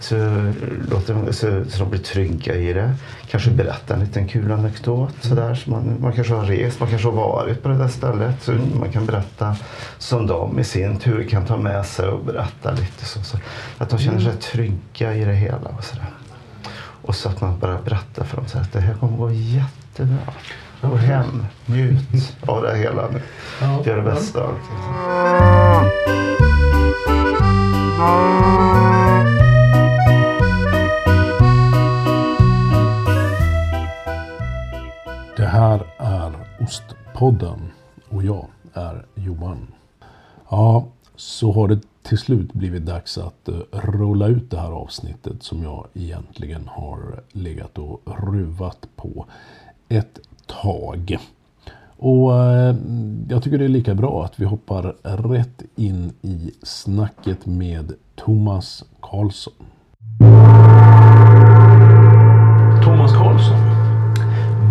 Så, låter de, så, så de blir trygga i det. Kanske berätta en liten kul anekdot. Sådär. Så man, man kanske har rest, man kanske har varit på det där stället. Så man kan berätta som de i sin tur kan ta med sig och berätta lite. Så, så att de känner sig trygga i det hela. Och, sådär. och så att man bara berättar för dem så att det här kommer gå jättebra. Gå hem, njut av det hela nu. Gör det bästa av det. Det här är Ostpodden och jag är Johan. Ja, så har det till slut blivit dags att eh, rulla ut det här avsnittet som jag egentligen har legat och ruvat på ett tag. Och eh, jag tycker det är lika bra att vi hoppar rätt in i snacket med Thomas Karlsson. Thomas Karlsson,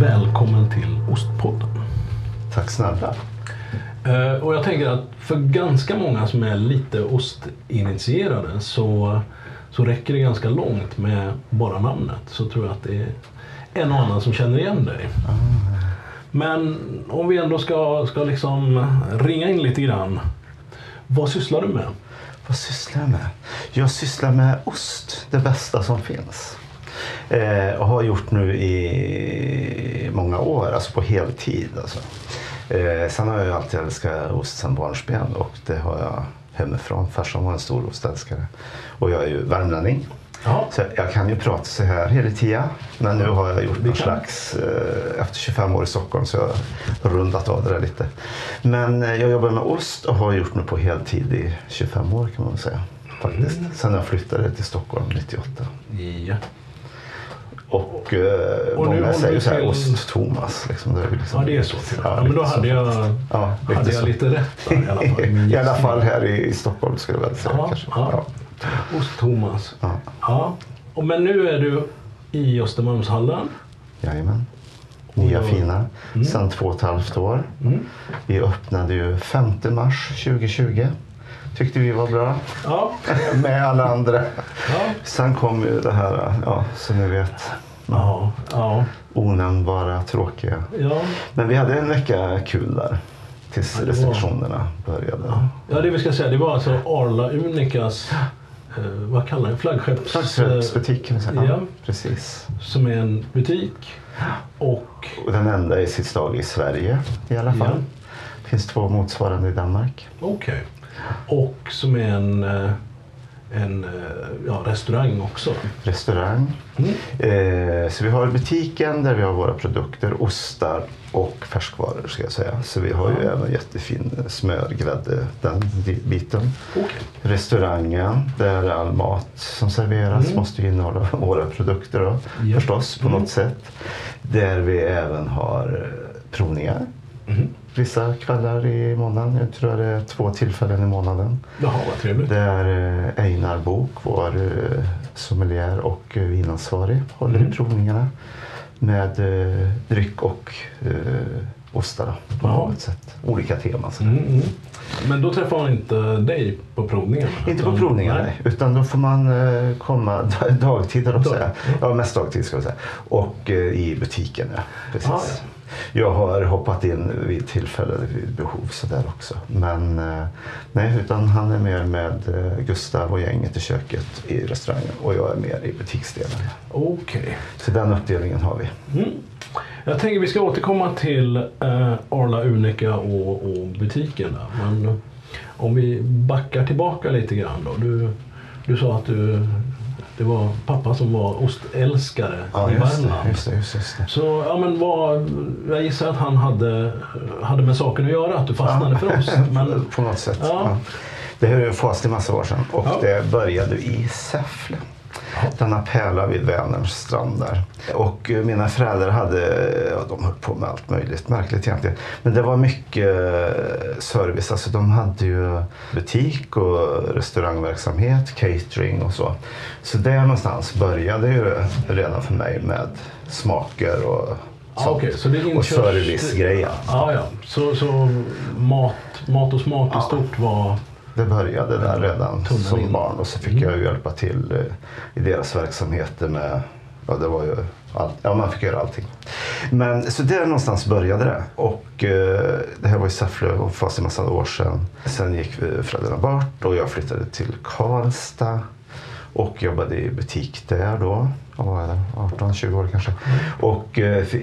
välkommen till Ostpodden. Tack snälla. Eh, Och jag tänker att för ganska många som är lite ostinitierade så, så räcker det ganska långt med bara namnet. Så tror jag att det är en och annan som känner igen dig. Men om vi ändå ska, ska liksom ringa in lite grann. Vad sysslar du med? Vad sysslar jag med? Jag sysslar med ost, det bästa som finns. Eh, och har gjort nu i många år, alltså på heltid. Alltså. Eh, sen har jag ju alltid älskat ost sedan barnsben och det har jag hemifrån. Farsan var en stor ostälskare. Och jag är ju värmlänning. Ja. Så jag kan ju prata så här hela tiden. Men nu har jag gjort någon slags, eh, efter 25 år i Stockholm så jag har rundat av det där lite. Men eh, jag jobbar med ost och har gjort nu på heltid i 25 år kan man väl säga. Faktiskt. Mm. Sen jag flyttade till Stockholm 98. Ja. Och, eh, Och nu många säger så här till- Ost-Thomas. Liksom. Det liksom, ja, det är så. Ja, men då hade jag, Ja, lite hade jag lite rätt där, i alla fall. i I alla fall här i, i Stockholm skulle jag väl säga. Ja, kanske. ja. Ost-Thomas. Ja. Ja. Och men nu är du i Östermalmshallen. Jajamän. Nya Och- fina. Mm. Sen två och ett halvt år. Mm. Vi öppnade ju 5 mars 2020. Tyckte vi var bra. Ja. Med alla andra. Ja. Sen kom ju det här, ja, som ni vet, Ja. Ja. onämnbara, tråkiga. Ja. Men vi hade en vecka kul där. Tills Ja, det var- restriktionerna började. ja, det vi ska säga det var alltså Arla Unicas eh, vad kallar det? Flaggskepps... Flaggskeppsbutik kan vi säga. Ja. Precis. som är en butik. Och Och den enda i sitt slag i Sverige i alla fall. Det finns två motsvarande i Danmark. okej. Och som är en, eh, en eh, ja, restaurang också. Restaurang. Mm. Eh, så vi har butiken där vi har våra produkter, ostar och färskvaror ska jag säga. Så vi har ju även jättefin smör, grädde, den biten. Okej. Restaurangen, där all mat som serveras Mm. måste ju innehålla våra produkter då, Ja. förstås på Mm. något sätt. Där vi även har eh, provningar. Vissa kvällar i månaden. Jag tror det är två tillfällen i månaden. Jaha, vad trevligt. Där eh, Einar Bok, vår eh, sommelier och eh, vinansvarig, håller Mm. i provningarna. Med dryck och ostar på något sätt. Olika teman. Mm, mm. Men då träffar man inte dig på provningen? Inte på provningarna, nej. Utan då får man eh, komma dagtid, höll säga. Ja, mest dagtid ska jag säga. Och eh, i butiken, ja. Precis. Ah, ja. Jag har hoppat in vid tillfälle, vid behov sådär också. Men eh, nej, utan han är mer med Gustav och gänget i köket i restaurangen och jag är mer i butiksdelen. Okej. Så den uppdelningen har vi. Mm. Jag tänker vi ska återkomma till eh, Arla Unica och, och butiken. Där. Men eh, om vi backar tillbaka lite grann då. Du, du sa att du, det var pappa som var ostälskare Ja, i Värmland. just det, just det, just det. Så ja, men vad, jag gissar att han hade, hade med saken att göra, att du fastnade för ost. Men, På något sätt. Ja. Ja. Det här är en fas massa år sedan och Ja. det började i Säffle. Denna pärla vid Vänerns strand där. Och eh, mina föräldrar hade, ja, de höll på med allt möjligt, märkligt egentligen. Men det var mycket eh, service, alltså de hade ju butik och restaurangverksamhet, catering och så. Så där någonstans började ju redan för mig med smaker och sånt. okej, så det är och inkörs- servicegrejen. Ja, ja. Så, så mat, mat och smak i Ja. stort var, det började där redan som in. barn och så fick jag ju hjälpa till eh, i deras verksamheter med, ja det var ju allt, ja man fick göra allting. Men så där någonstans började det och eh, det här var i Säffle och fanns en massa år sedan. Sen gick vi föräldrarna bort och jag flyttade till Karlstad och jobbade i butik där då. Jag var där 18-20 år kanske. Och eh, eh,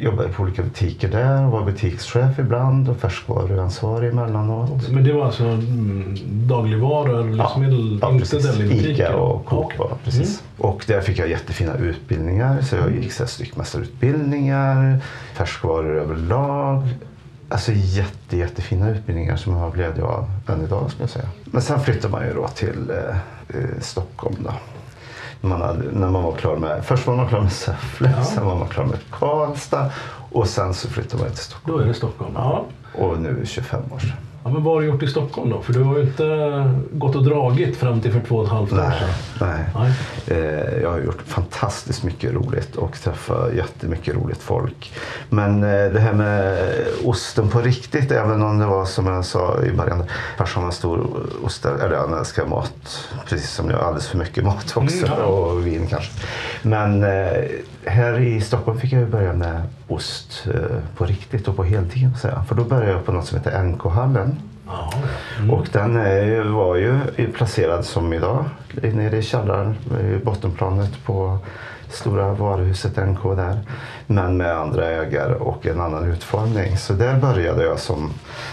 jobbade på olika butiker där. Var butikschef ibland och färskvaruansvarig emellanåt. Men det var alltså mm, dagligvaror, livsmedel, Ja, inte precis. delibutiker? Ica och Coop. Var, Precis. Och där fick jag jättefina utbildningar. Så jag gick så här styckmästarutbildningar, färskvaror överlag. Alltså jätte, jättefina utbildningar som jag har glädje av än idag skulle jag säga. Men sen flyttade man ju då till eh, eh, Stockholm då. Man hade, när man var klar med, först var man klar med Säffle, Ja. sen var man klar med Karlstad och sen så flyttade man till Stockholm. Då är det Stockholm. Ja. Och nu är det 25 år sedan. Ja. Men vad har du gjort i Stockholm då? För du har ju inte gått och dragit fram till för två och ett halvt år sedan. nej. Nej. Eh, jag har gjort fantastiskt mycket roligt och träffat jättemycket roligt folk. Men eh, det här med osten på riktigt, även om det var som jag sa i början, farsan var stor ostare, eller han älskar mat, precis som jag, alldeles för mycket mat också Mm, ja. och vin kanske. Men eh, här i Stockholm fick jag börja med ost eh, på riktigt och på heltid. säga. För då började jag på något som heter NK-hallen. Mm. Och den är, var ju placerad som idag nere i källaren, i bottenplanet på stora varuhuset NK där. Men med andra ägare och en annan utformning. Så där började jag som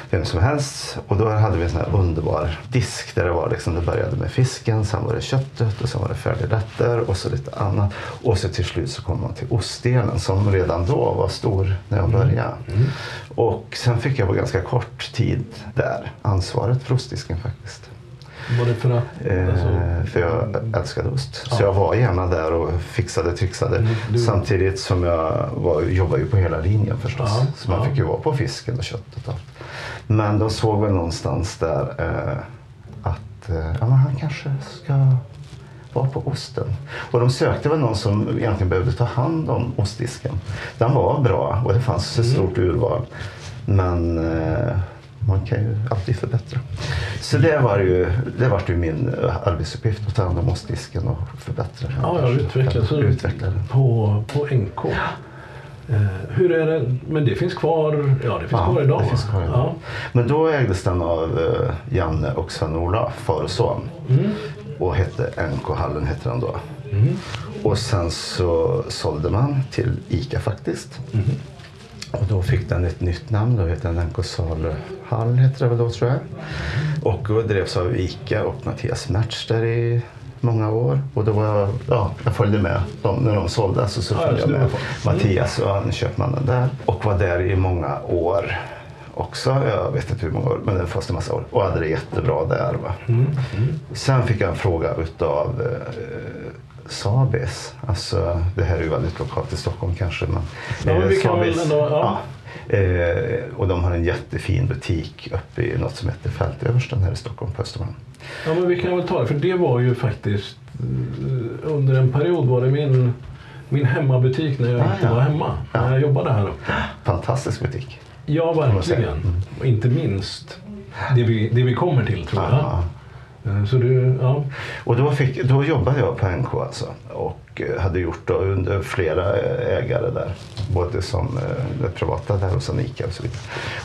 vem som helst. Och då hade vi en sån här underbar disk där det var liksom, det började med fisken, sen var det köttet och sen var det färdigrätter och så lite annat. Och så till slut så kom man till ostdelen som redan då var stor när jag började. Och sen fick jag på ganska kort tid där ansvaret för ostdisken faktiskt. Var det för att... Eh, Alltså, för jag älskade ost. Ja. Så jag var gärna där och fixade, trixade. Mm, du- Samtidigt som jag var, jobbade ju på hela linjen förstås. Ja, Så man fick ju vara på fisken och köttet. Och allt. Men de såg väl någonstans där eh, att eh, ja, men han kanske ska vara på osten. Och de sökte väl någon som egentligen behövde ta hand om ostdisken. Den var bra och det fanns Mm. ett stort urval. Men eh, man kan ju alltid förbättra. Så det var ju, det var ju min eh, arbetsuppgift att ta hand om ostdisken och förbättra den. ja, jag utvecklade. Så Utveckla den. På, på NK. Eh, hur är det? Men det finns kvar? Ja, det finns Ja, kvar idag. det finns kvar idag. Ja. Men då ägdes den av eh, Janne och Sven-Ola, far och son. Mm. Och hette NK-hallen hette den då. Mm. Och sen så sålde man till ICA faktiskt. Mm. Och då fick den ett nytt namn. Då hette den NK Saluhall hette det väl då tror jag. Och då drevs av ICA och Mattias Mertz där i många år. Och då var jag, ja, jag följde med dem när de sålde. Så, så följde jag med. Mattias och han köpmannen där. Och var där i många år också. Jag vet inte hur många år, men det fanns en massa år. Och hade det jättebra där. Va? Mm. Sen fick jag en fråga utav eh, Sabis. Alltså, det här är ju väldigt lokalt i Stockholm kanske. Men, Ja, men eh, vi kan väl Sabis- ändå- ja. ja. Eh, och de har en jättefin butik uppe i något som heter Fältöversten här i Stockholm på Östermalm. Ja, men vi kan väl ta det. För det var ju faktiskt eh, under en period var det min, min hemmabutik när jag Ah, inte ja. var hemma. När jag jobbade här uppe. Fantastisk butik. Ja, verkligen. Mm. Och inte minst det vi, det vi kommer till tror jag. Eh, Så du, ja. Och då, fick, då jobbade jag på NK alltså. Och eh, hade gjort under flera eh, ägare där. Både som det privata där och sen ICA och så vidare.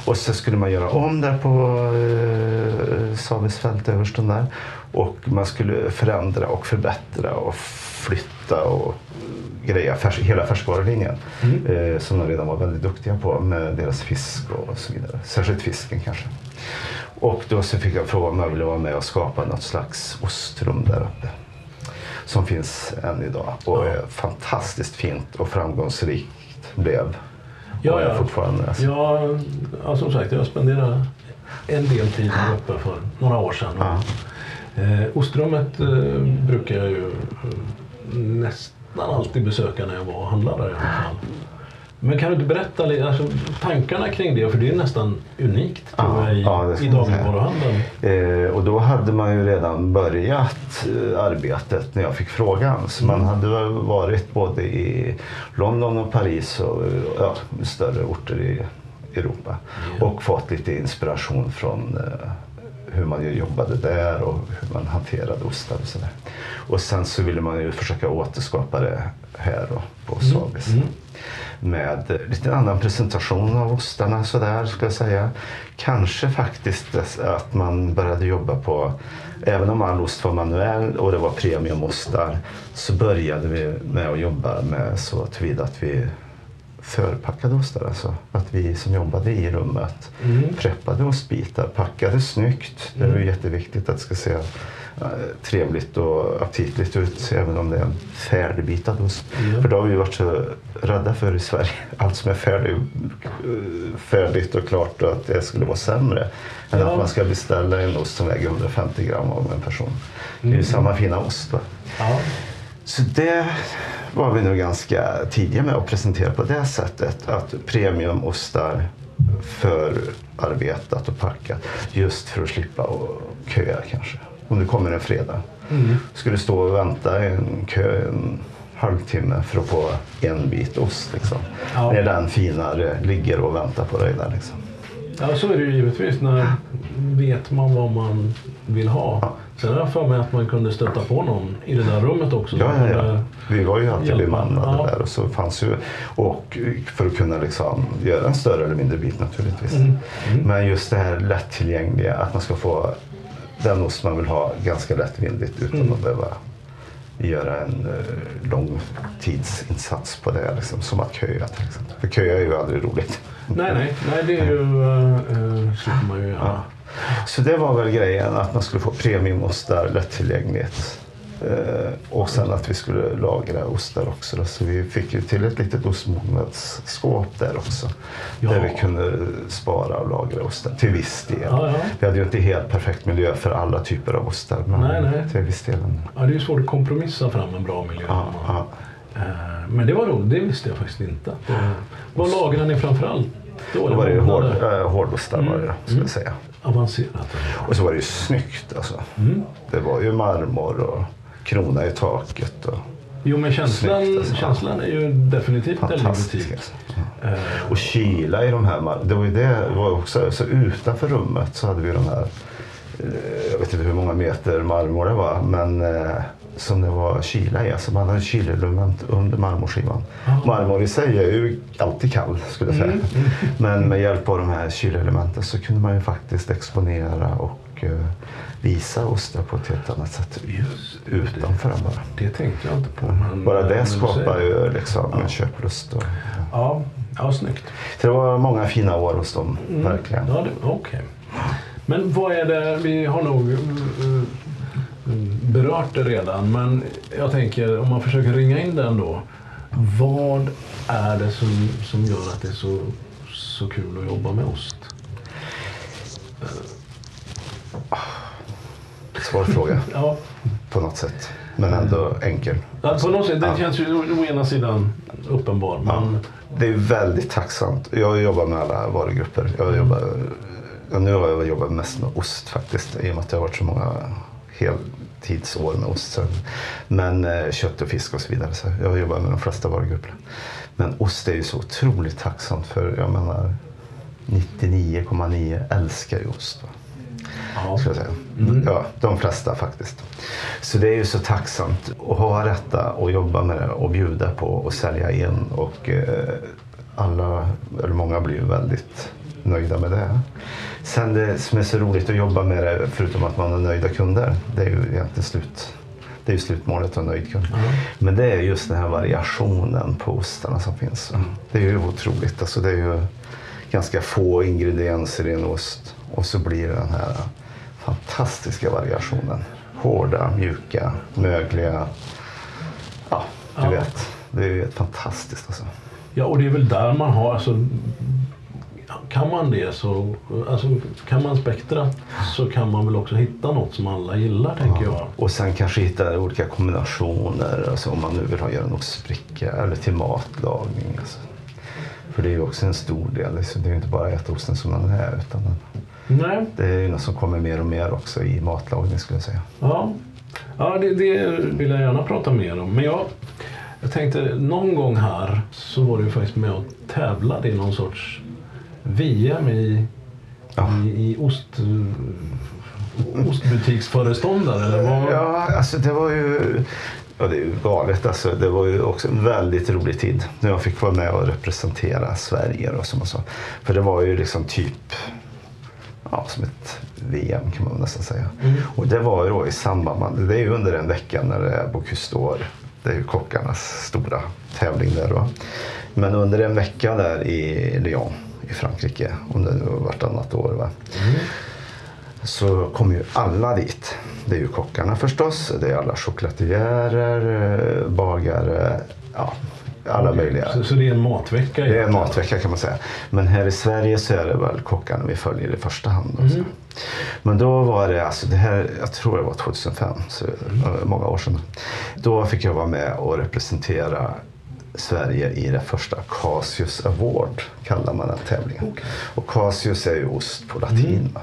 Och så skulle man göra om där på eh, Sabisfält översten där. Och man skulle förändra och förbättra och flytta och greja färs, hela färskvarulinjen. Mm. Eh, som de redan var väldigt duktiga på med deras fisk och så vidare. Särskilt fisken kanske. Och då så fick jag fråga om jag ville vara med och skapa något slags ostrum där uppe. Som finns än idag och är fantastiskt fint och framgångsrikt blev. Ja, ja. fortfarande. Alltså. Ja, ja, som sagt, jag spenderade en del tid här uppe för några år sedan. Ja. Eh, Ostrummet eh, brukar jag ju eh, nästan alltid besöka när jag var och handlade där i alla fall. Men kan du inte berätta lite, alltså, tankarna kring det? För det är nästan unikt Ja, i, ja, i dagligvaruhandeln. Eh, och då hade man ju redan börjat eh, arbetet när jag fick frågan. Så man hade varit både i London och Paris och ja, större orter i Europa. Ja. Och fått lite inspiration från eh, hur man jobbade där och hur man hanterade ostar och sådär. Och sen så ville man ju försöka återskapa det här då, på Sabis. Mm. Med lite annan presentation av ostarna sådär skulle jag säga. Kanske faktiskt att man började jobba på, även om all ost var manuell och det var premiumostar, så började vi med att jobba med så tillvida att vi förpackade ostar. Alltså. Att vi som jobbade i rummet Mm. preppade ostbitar, packade snyggt. Det är ju jätteviktigt att det ska se eh, trevligt och aptitligt ut även om det är en färdigbitad ost. Ja. För det har vi varit så rädda för i Sverige. Allt som är färdig, eh, färdigt och klart och att det skulle vara sämre. Än Ja. att man ska beställa en ost som väger 150 gram av en person. Det är ju samma fina ost. Va? Ja. Så det var vi nog ganska tidiga med att presentera på det sättet. Att premiumostar förarbetat och packat. Just för att slippa och köa kanske. Om det kommer en fredag. Mm. Skulle stå och vänta i en kö en halvtimme för att få en bit ost. Liksom. Ja. När den finare ligger och väntar på dig där. Liksom. Ja, så är det ju givetvis. När vet man vad man vill ha. Sen har jag för mig att man kunde stöta på någon i det där rummet också. Ja, ja, ja. kunde- Vi var ju alltid bemannade Ja. där. Och så fanns ju, och för att kunna liksom göra en större eller mindre bit naturligtvis. Mm. Men just det här lättillgängliga, att man ska få den ost man vill ha ganska lättvindigt utan Mm. att behöva göra en uh, lång tidsinsats på det. Liksom, som att köa till exempel. För köa är ju aldrig roligt. Nej, nej, nej, det är ju... Uh, slipper man ju göra. Ja. Så det var väl grejen, att man skulle få premiumostar lättillgängligt. Eh, och sen att vi skulle lagra ostar också. Då. Så vi fick ju till ett litet ostmognadsskåp där också. Ja. Där vi kunde spara och lagra ostar till viss del. Ja, ja. Vi hade ju inte helt perfekt miljö för alla typer av ostar. Men Nej, nej. till viss del. Ja, det är ju svårt att kompromissa fram en bra miljö. Ja, Men det var roligt, det visste jag faktiskt inte. Vad lagrar ni framförallt? Då, Då var det ju hård, äh, hårdostar var det, ska jag säga. Avancerat. Och så var det ju snyggt alltså. Mm. Det var ju marmor och krona i taket. Och Jo, men känslan, Snyggt, alltså. känslan är ju definitivt butik. Alltså. Eh, Och kyla i de här, det var ju det, det var också, så utanför rummet så hade vi de här, eh, jag vet inte hur många meter marmor det var, men eh, som det var kyla i. Alltså man hade kylelement under marmorskivan. Jaha. Marmor i sig är ju alltid kall skulle jag säga. Mm, Men med hjälp av de här kylelementen så kunde man ju faktiskt exponera och eh, visa ostar på ett helt annat sätt utanför den bara. det tänkte jag inte på. Men, Bara det skapar ju liksom en köplust. Och, Ja, ja snyggt. så det var många fina år hos dem, verkligen. Ja, det- Okej. Men vad är det, vi har nog eh, eh, berört det redan, men jag tänker om man försöker ringa in det ändå. Vad är det som, som gör att det är så, så kul att jobba med ost? Svår fråga Ja, på något sätt. Men ändå enkel. ja, på något sätt, det Ja. känns ju å ena sidan uppenbar, men Det är väldigt tacksamt. Jag jobbar med alla varugrupper. Jag jobbar, nu har jag jobbat mest med ost faktiskt. I och med att det har varit så många heltidsår med ost. Så. Men eh, kött och fisk och så vidare. Så jag jobbar med de flesta varugrupper. Men ost är ju så otroligt tacksamt. För jag menar 99,9 älskar ju ost. Va? ja. ska jag säga. Ja, de flesta faktiskt. Så det är ju så tacksamt att ha detta och jobba med det och bjuda på och sälja in. Och eh, alla, eller många blir ju väldigt nöjda med det. Sen det som är så roligt att jobba med det, förutom att man har nöjda kunder, det är ju egentligen slut. Det är ju slutmålet att ha nöjd kund. Men det är just den här variationen på ostarna som finns. Det är ju otroligt. Alltså det är ju ganska få ingredienser i en ost och så blir det den här fantastiska variationen. Hårda, mjuka, mögliga. Ja, du Ja. vet. Det är ju helt fantastiskt alltså. ja, och det är väl där man har, alltså, kan man det så, alltså, kan man spektrat så kan man väl också hitta något som alla gillar, tänker jag. Och sen kanske hitta olika kombinationer. Alltså om man nu vill ha göra en ostspricka eller till matlagning. Alltså. För det är ju också en stor del. Liksom. Det är ju inte bara att äta osten som den är. Utan Nej. det är ju något som kommer mer och mer också i matlagning skulle jag säga. Ja, ja det, det vill jag gärna prata mer om. Men jag, jag tänkte någon gång här så var du faktiskt med och tävlade i någon sorts VM i, Ja. i, i ost... ostbutiksföreståndare? Eller vad? Ja, alltså det var ju... Ja, det är ju galet. Alltså, det var ju också en väldigt rolig tid när jag fick vara med och representera Sverige. Då, som man sa. För det var ju liksom typ ja, som ett VM kan man nästan säga. Och det var ju då i samband med, det är ju under en vecka när det är Bocuse d'Or. Det är ju kockarnas stora tävling där då. Men under en vecka där i Lyon i Frankrike, om det var vartannat år. Va? så kommer ju alla dit. Det är ju kockarna förstås, det är alla choklatiärer, eh, bagare, ja, alla möjliga. Så, så det är en matvecka? Det är en matvecka kan man säga. Men här i Sverige så är det väl kockarna vi följer i första hand. Då, så. Men då var det, alltså det här, jag tror det var 2005, så det var många år sedan. Då fick jag vara med och representera Sverige i det första Casius Award, kallar man den tävlingen. Och Casius är ju ost på latin. va.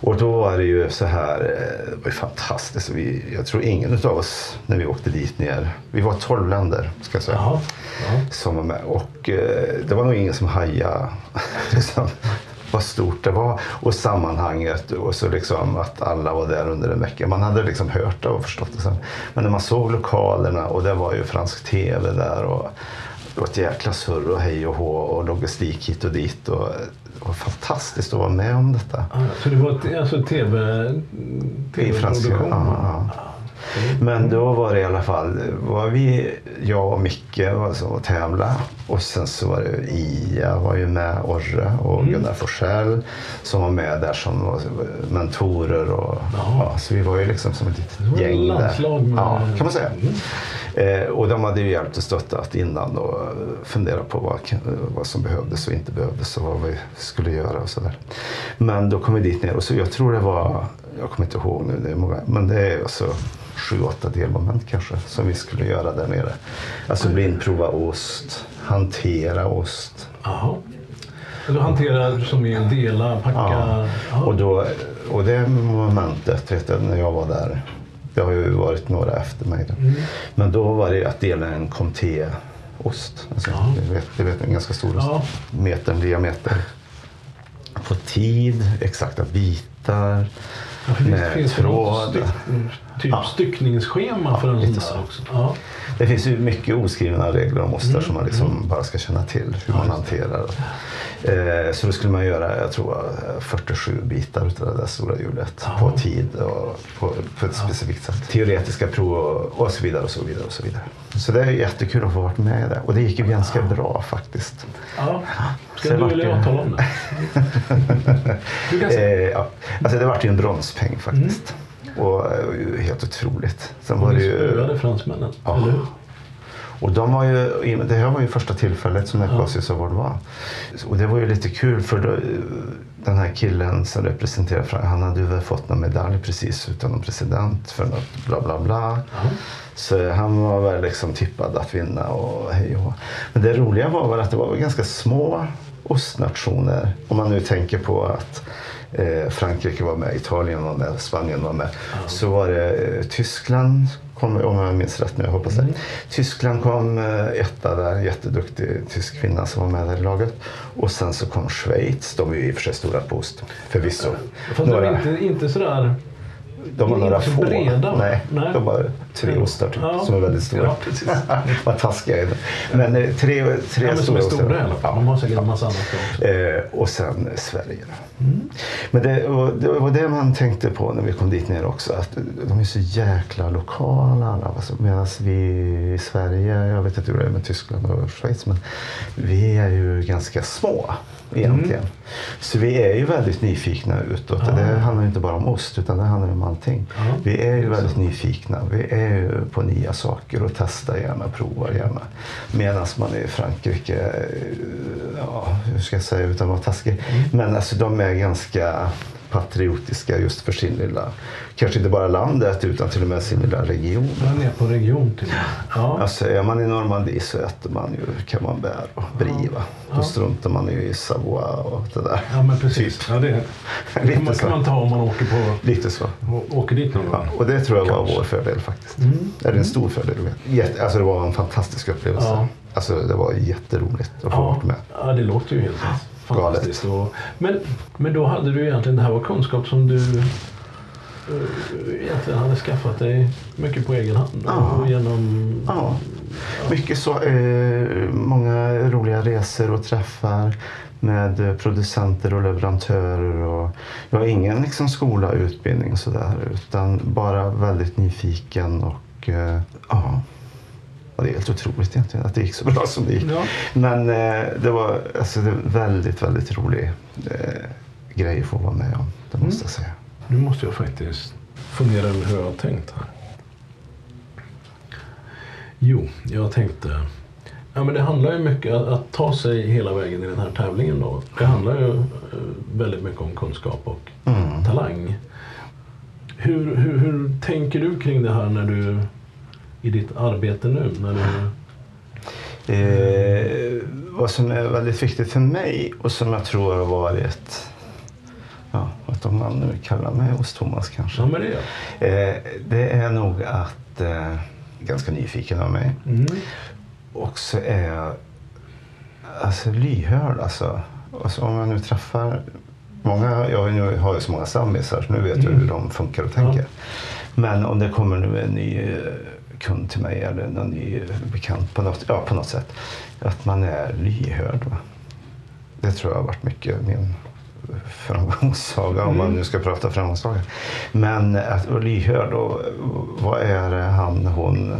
Och då var det ju så här, eh, det var ju fantastiskt. Vi, jag tror ingen av oss när vi åkte dit ner, vi var 12 länder ska jag säga Jaha. Ja. som var med. Och eh, det var nog ingen som hajade liksom, vad stort det var och sammanhanget och så liksom att alla var där under en vecka. Man hade liksom hört det och förstått det sen. Men när man såg lokalerna och det var ju fransk tv där och det var ett jäkla surr och hej och hå och logistik hit och dit. Och var fantastiskt att vara med om detta. Så det var alltså tv, I franska, tv-produktion? ja, ja. Men då var det i alla fall, var vi, jag och Micke var som var tävla och sen så var det Ia var ju med, Orre och Mm. Gunnar Forsell som var med där som var mentorer och ja, så vi var ju liksom som ett litet gäng där. Ja, kan man säga. Mm. Eh, och de hade ju hjälpt och stöttat innan och funderat på vad, vad som behövdes och inte behövdes och vad vi skulle göra och sådär. Men då kom vi dit ner och så jag tror det var, jag kommer inte ihåg nu, det är många, men det är alltså sju, åtta delmoment kanske som vi skulle göra där nere. Alltså blindprova ost, hantera ost. Jaha. Du hanterar som är dela, packa? Ja. Och, då, och det momentet vet jag, när jag var där, det har ju varit några efter mig. Mm. Men då var det att dela en comté-ost. Alltså, Ja. det, vet, det vet en ganska stor ost. Ja. Metern diameter. På tid, exakta bitar. Ja, det finns tråd. styck, typ Ja. styckningsschema för en sån också? Ja. Det finns ju mycket oskrivna regler om ostar Mm. som man liksom bara ska känna till hur man hanterar. Eh, så då skulle man göra, jag tror, eh, 47 bitar utav det där stora hjulet Ja. på tid och på, på ett specifikt sätt. Teoretiska prov och, så vidare och så vidare och så vidare. Så det är jättekul att få vara med i det. Och det gick ju ganska bra faktiskt. Ja. Ska du eller det- jag tala om det? Du kan säga. Eh, ja. Alltså det vart ju en bronspeng faktiskt. Och eh, var ju helt otroligt. Sen var det ju... spöade fransmännen, Ja. eller hur? Och de var ju, det här var ju första tillfället som Ecosius Award var. Och det var ju lite kul för då, den här killen som representerar Frankrike, han hade ju väl fått någon medalj precis utan någon president för något bla bla bla. Så han var väl liksom tippad att vinna och hej och. Men det roliga var väl att det var ganska små ostnationer. Om man nu tänker på att eh, Frankrike var med, Italien var med, Spanien var med. Så var det eh, Tyskland, kom, om jag minns rätt nu, jag hoppas det. Tyskland kom eh, etta där, jätteduktig tysk kvinna som var med där i laget. Och sen så kom Schweiz, de är ju i och för sig stora på ost, förvisso. Fast de är inte, inte sådär... de har några få. breda? Nej, Nej. de har tre ostar typ, Ja. som är väldigt stora. Ja, precis. Vad taskiga är de. Men eh, tre, tre Ja, men är ostar. stora i alla fall. De har säkert en massa annat också. Eh, och sen Sverige. då. Men det, det var det man tänkte på när vi kom dit ner också. Att de är så jäkla lokala. Alltså, Medan vi i Sverige, jag vet inte hur det är med Tyskland och Schweiz, men vi är ju ganska små egentligen. Så vi är ju väldigt nyfikna utåt. Det handlar inte bara om ost utan det handlar om allting. Ja, Vi är ju väldigt nyfikna. Vi är ju på nya saker och testar gärna, provar gärna. Medan man är i Frankrike, eh, ja, hur ska jag säga utan att vara taskig. Men alltså de är ganska patriotiska just för sin lilla, kanske inte bara landet utan till och med sin lilla region. Man är på region till ja. Alltså är man i Normandie så äter man ju camembert och brie. va? Då struntar man ju i Savoie och det där. ja, men precis. Typ. Ja, det, det Lite kan, man, kan man ta om man åker, på, Lite så. åker dit någon Ja, gång. och det tror jag var Kanske. vår fördel faktiskt. Eller en stor fördel. Jätte, alltså det var en fantastisk upplevelse. Ja. Alltså det var jätteroligt att få Ja, vara med. ja, det låter ju helt fantastiskt. Och, men, men då hade du egentligen, det här var kunskap som du eh, egentligen hade skaffat dig mycket på egen hand. Ja. Genom... Ja, mycket så. Eh, många roliga resor och träffar med producenter och leverantörer. Och jag har ingen liksom, skola utbildning och sådär utan bara väldigt nyfiken och eh, ja. Och det är helt otroligt egentligen att det gick så bra som det gick. Ja. Men eh, det var alltså, det var väldigt, väldigt rolig eh, grej att få vara med om. Det måste jag säga. Nu måste jag faktiskt fundera över hur jag har tänkt här. Jo, jag tänkte... Ja, men det handlar ju mycket att, att ta sig hela vägen i den här tävlingen. Då. Det handlar ju eh, väldigt mycket om kunskap och Mm. talang. Hur, hur, hur tänker du kring det här när du i ditt arbete nu? När du, Eh, vad som är väldigt viktigt för mig och som jag tror har varit, ja, att om man nu kallar mig hos Thomas kanske. ja, men det är jag. Eh, det är nog att, eh, ganska nyfiken av mig. Mm. Och så är jag alltså, lyhörd. Alltså. Alltså, om jag nu träffar många, jag ju- har ju så många stammisar så nu vet jag Mm. hur de funkar och tänker. Men om det kommer nu en ny eh, kund till mig eller någon ny bekant på något, ja, på något sätt. Att man är lyhörd. Va? Det tror jag har varit mycket min framgångssaga om man nu ska prata framgångssaga. Men att vara lyhörd och vad är det han, hon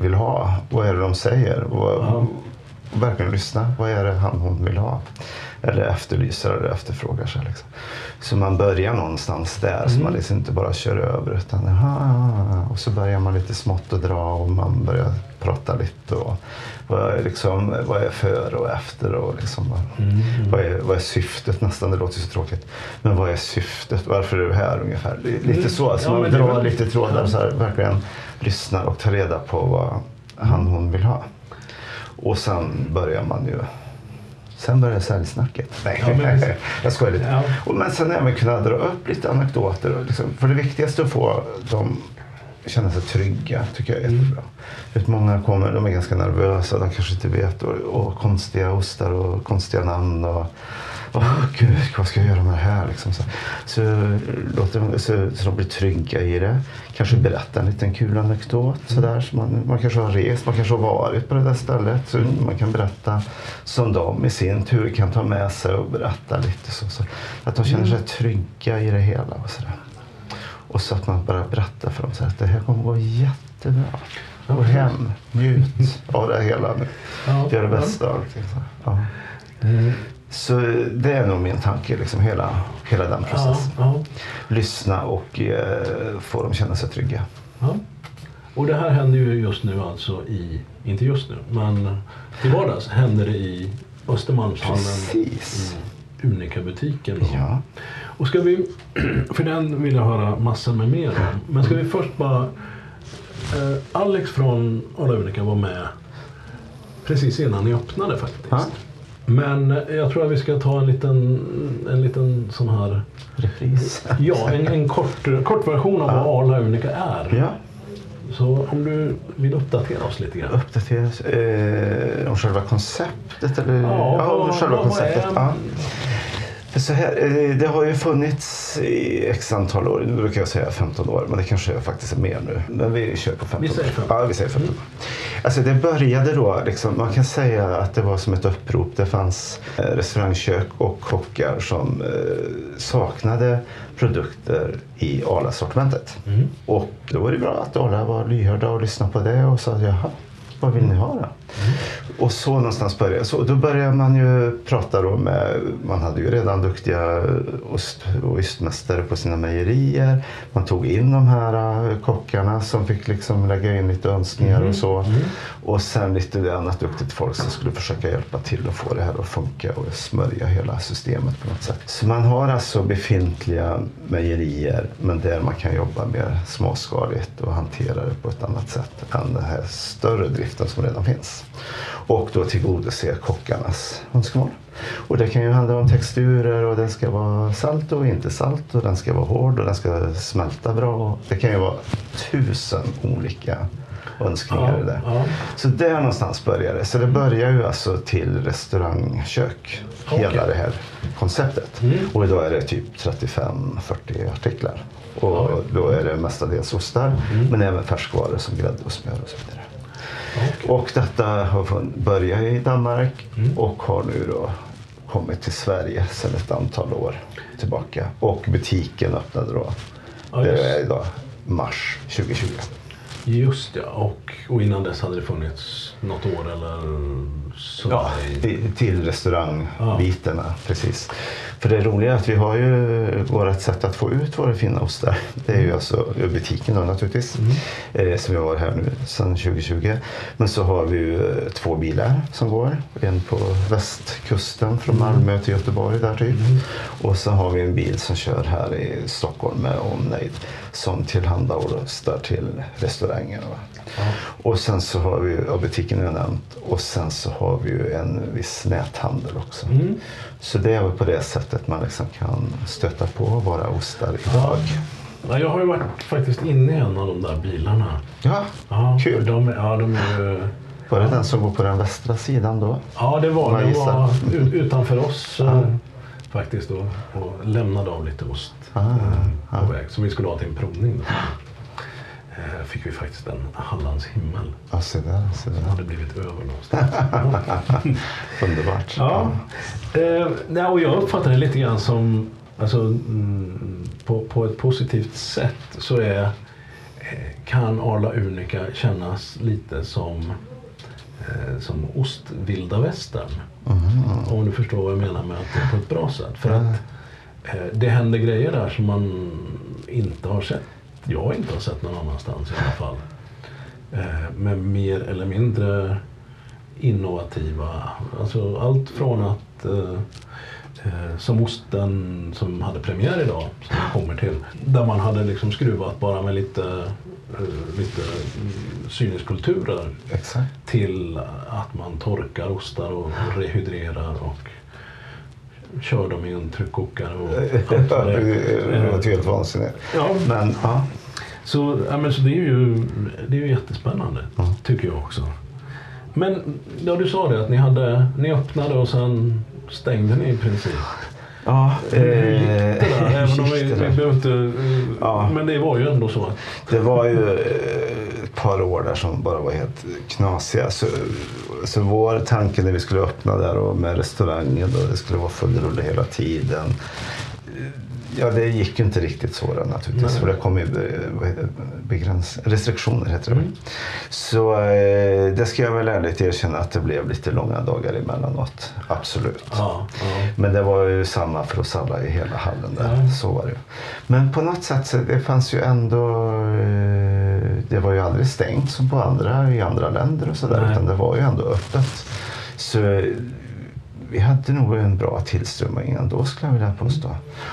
vill ha? Vad är det de säger? Vad, Ja. Verkligen lyssna. Vad är det han, hon vill ha? Eller efterlyser eller efterfrågar sig. Liksom. Så man börjar någonstans där. Så man liksom inte bara kör över. Utan, "Aha." och så börjar man lite smått att dra och man börjar prata lite. Och vad, är liksom, vad är före och efter? Och liksom, vad, vad, är, vad är syftet? Nästan, det låter så tråkigt. Men vad är syftet? Varför är du här ungefär? Lite Mm. så. Så Ja, man drar väl- lite trådar. Ja. Så här, verkligen lyssnar och tar reda på vad han hon vill ha. Och sen börjar man ju Sen börjar säljsnacket. Nej, Ja, men jag skojar lite. Ja. Och, men sen även kunna dra upp lite anekdoter. Liksom, för det viktigaste är att få dem känna sig trygga, tycker jag är Mm. jättebra. Vet, många kommer, de är ganska nervösa, de kanske inte vet. Och, och konstiga ostar och konstiga namn. Och, Åh gud, vad ska jag göra med det här? Liksom så, så, låt dem, så, så de blir trygga i det. Kanske berätta en liten kul anekdot. Sådär, så man, man kanske har rest, man kanske har varit på det där stället. Så man kan berätta som de i sin tur kan ta med sig och berätta lite. Så, så, att de känner sig trygga i det hela. Och, sådär. och så att man bara berättar för dem så att det här kommer gå jättebra. Gå hem, njut av det hela nu. Gör det bästa av allting. Så, ja. Mm. Så det är nog min tanke, liksom hela, hela den Ja, processen. ja, Lyssna och eh, få dem känna sig trygga. ja. Och det här händer ju just nu alltså i, inte just nu, men i vardags händer det i Östermalmshallen Precis. i Unica-butiken. Ja. Och ska vi, för den vill jag höra massor med mer om. Men ska vi först bara... Eh, Alex från Arla Unica var med precis innan ni öppnade faktiskt. Ja. Men jag tror att vi ska ta en liten, en liten sån här... Repris. Ja, en, en kort, kort version av vad Arla Unica är. Ja. Så om du vill uppdatera oss lite grann. Uppdateras. Eh, om själva konceptet? Eller? Ja, om vad- själva konceptet. Ja. För så här, eh, det har ju funnits i x antal år. Nu brukar jag säga 15 år, men det kanske faktiskt är mer nu. Men vi kör på 15 Vi säger år. 15. Ja, vi säger 15 år. Alltså det började då, liksom, man kan säga att det var som ett upprop. Det fanns eh, restaurangkök och kockar som eh, saknade produkter i Arla-sortimentet. Mm. Och då var det bra att Arla var lyhörda och lyssnade på det och sa jaha, vad vill ni ha då? Och så någonstans började så Då började man ju prata då med, man hade ju redan duktiga ost och ystmästare på sina mejerier. Man tog in de här eh, kockarna som fick liksom lägga in lite önskningar och så. Och sen lite annat duktigt folk som skulle försöka hjälpa till att få det här att funka och smörja hela systemet på något sätt. Så man har alltså befintliga mejerier men där man kan jobba mer småskaligt och hantera det på ett annat sätt än den här större driften som redan finns. Och då tillgodose kockarnas önskemål. Och det kan ju handla om texturer och den ska vara salt och inte salt och den ska vara hård och den ska smälta bra. Det kan ju vara tusen olika önskningar Ja, i det. ja. Så där någonstans började det. Så det börjar ju alltså till restaurangkök, Okej. hela det här konceptet. Mm. Och idag är det typ 35-40 artiklar. Och då är det mestadels ostar, Mm. men även färskvaror som grädde och smör och så vidare. Okej. Och detta har börjat i Danmark Mm. och har nu då kommit till Sverige sedan ett antal år tillbaka. Och butiken öppnade då, Ja, det just. är idag, mars 2020. Just ja, och, och innan dess hade det funnits något år eller så. Ja, till Ja. restaurangbitarna, precis. För det roliga är att vi har ju vårt sätt att få ut våra fina ostar. Det är ju alltså butiken då naturligtvis, eh, som vi har här nu sedan 2020. Men så har vi ju eh, två bilar som går. En på västkusten från Malmö till Göteborg där typ. Och så har vi en bil som kör här i Stockholm med omnejd som tillhandahåller ostar till restaurangerna. va. Och sen så har vi ja, butiken jag nämnt, och sen så har vi ju en viss näthandel också. Mm. Så det är väl på det sättet man liksom kan stöta på våra ostar idag. Ja, jag har ju varit faktiskt inne i en av de där bilarna. Ja, Ja, Kul. De, är- ja, de är ju... var det den som går på den västra sidan då? Ja, det var, gissar. var ut- utanför oss eh, faktiskt då. Och lämnade av lite ost Ah, eh, på väg. Som vi skulle ha till en provning. Då. Eh, fick vi faktiskt en Hallands himmel. Ja, se där, se där. hade blivit över någonstans. Underbart. Ja. Eh, nej, och jag uppfattar det lite grann som, alltså, mm, på, på ett positivt sätt så är, eh, kan Arla Unica kännas lite som, eh, som ostvilda västern. Om du förstår vad jag menar med att det är på ett bra sätt. För att eh, det händer grejer där som man inte har sett. Jag inte har sett någon annanstans i alla fall. Eh, med mer eller mindre innovativa. Alltså allt från att eh, eh, som osten som hade premiär idag, som jag kommer till, där man hade liksom skruvat bara med lite, lite syneskulturer Exakt. till att man torkar ostar och rehydrerar och kör dem i en tryckkokare. Och det var helt vansinnigt. Ja, Men ja, så, ja, men så det är ju, det är ju jättespännande, tycker jag också. Men ja, du sa det att ni, hade, ni öppnade och sen stängde ni i princip. Ja det där? eh, Även om vi, gick det vi inte, eh, Ja. Men det var ju ändå så. Det var ju eh, ett par år där som bara var helt knasiga. Så, så vår tanke när vi skulle öppna där och med restaurangen och det skulle vara full rulle hela tiden. Ja, det gick ju inte riktigt så då, naturligtvis. Nej. För det kom ju eh, begräns, restriktioner, heter det. Mm. Så eh, det ska jag väl ärligt erkänna att det blev lite långa dagar emellanåt. Absolut. Ja, ja. Men det var ju samma för oss alla i hela hallen där. Ja. Så var det. Men på något sätt så det fanns ju ändå... eh, Det var ju aldrig stängt som på andra i andra länder och sådär. Utan det var ju ändå öppet. Så vi hade nog en bra tillströmning ändå skulle jag vilja påstå.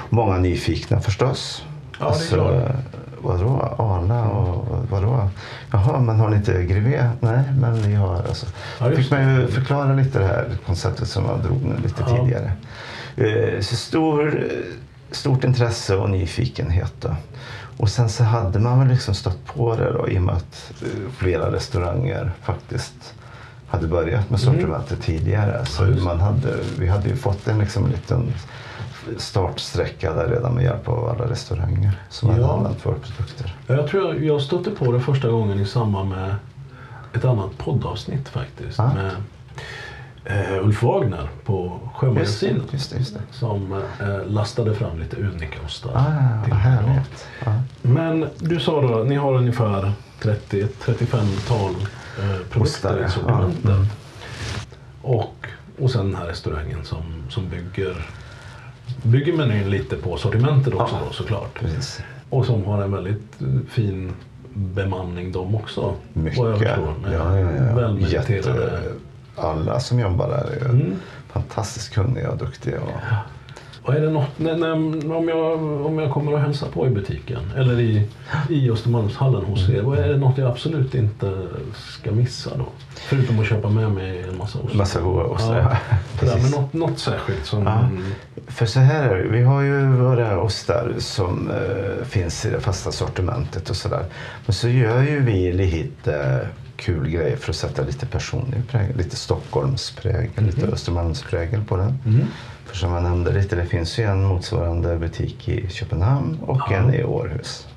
Många nyfikna förstås. Alltså, Ja, det är klart. Vadå? Arla och vadå? Jaha, men har ni inte Grevé? Nej, men vi har alltså. Ja, fick man ju förklara lite det här konceptet som jag drog nu lite Ja. tidigare. Eh, Så stor, stort intresse och nyfikenhet. Då. Och sen så hade man väl liksom stött på det då i och med att eh, flera restauranger faktiskt hade börjat med sortimentet tidigare. Så Mm. Ja, man hade, vi hade ju fått en liksom liten startsträcka där redan med hjälp av alla restauranger som hade Ja. använt våra produkter. Jag tror jag, jag stötte på det första gången i samband med ett annat poddavsnitt faktiskt. Ah. Med eh, Ulf Wagner på Sjömagasinet. Som eh, lastade fram lite unikostar. Ah, mig. härligt. Ja. Men du sa då att ni har ungefär 30-35-tal eh, produkter Ostar, ja. Ja, mm. Och, och sen den här restaurangen som, som bygger, bygger menyn lite på sortimentet också Ja. då såklart. Precis. Och som har en väldigt fin bemanning de också. Mycket. Vad jag förstår. Med Ja, ja, ja. Välmeriterade. Jätte, alla som jobbar där är Mm. fantastiskt kunniga och duktiga. Och Och är det något, när, när, om, jag, om jag kommer och hälsar på i butiken eller i, i Östermalmshallen hos er, vad är det något jag absolut inte ska missa då? Förutom att köpa med mig en massa ost. Massa ostar. Ja, Ja. sådär, men något, något särskilt som... Ja. För så här är det, vi har ju våra ostar som eh, finns i det fasta sortimentet och sådär. Men så gör ju vi lite kul grejer för att sätta lite personlig prägel. Lite Stockholmsprägel, lite Östermalmsprägel på den. Mm. För som jag nämnde lite, det finns ju en motsvarande butik i Köpenhamn och Ja. en i Århus.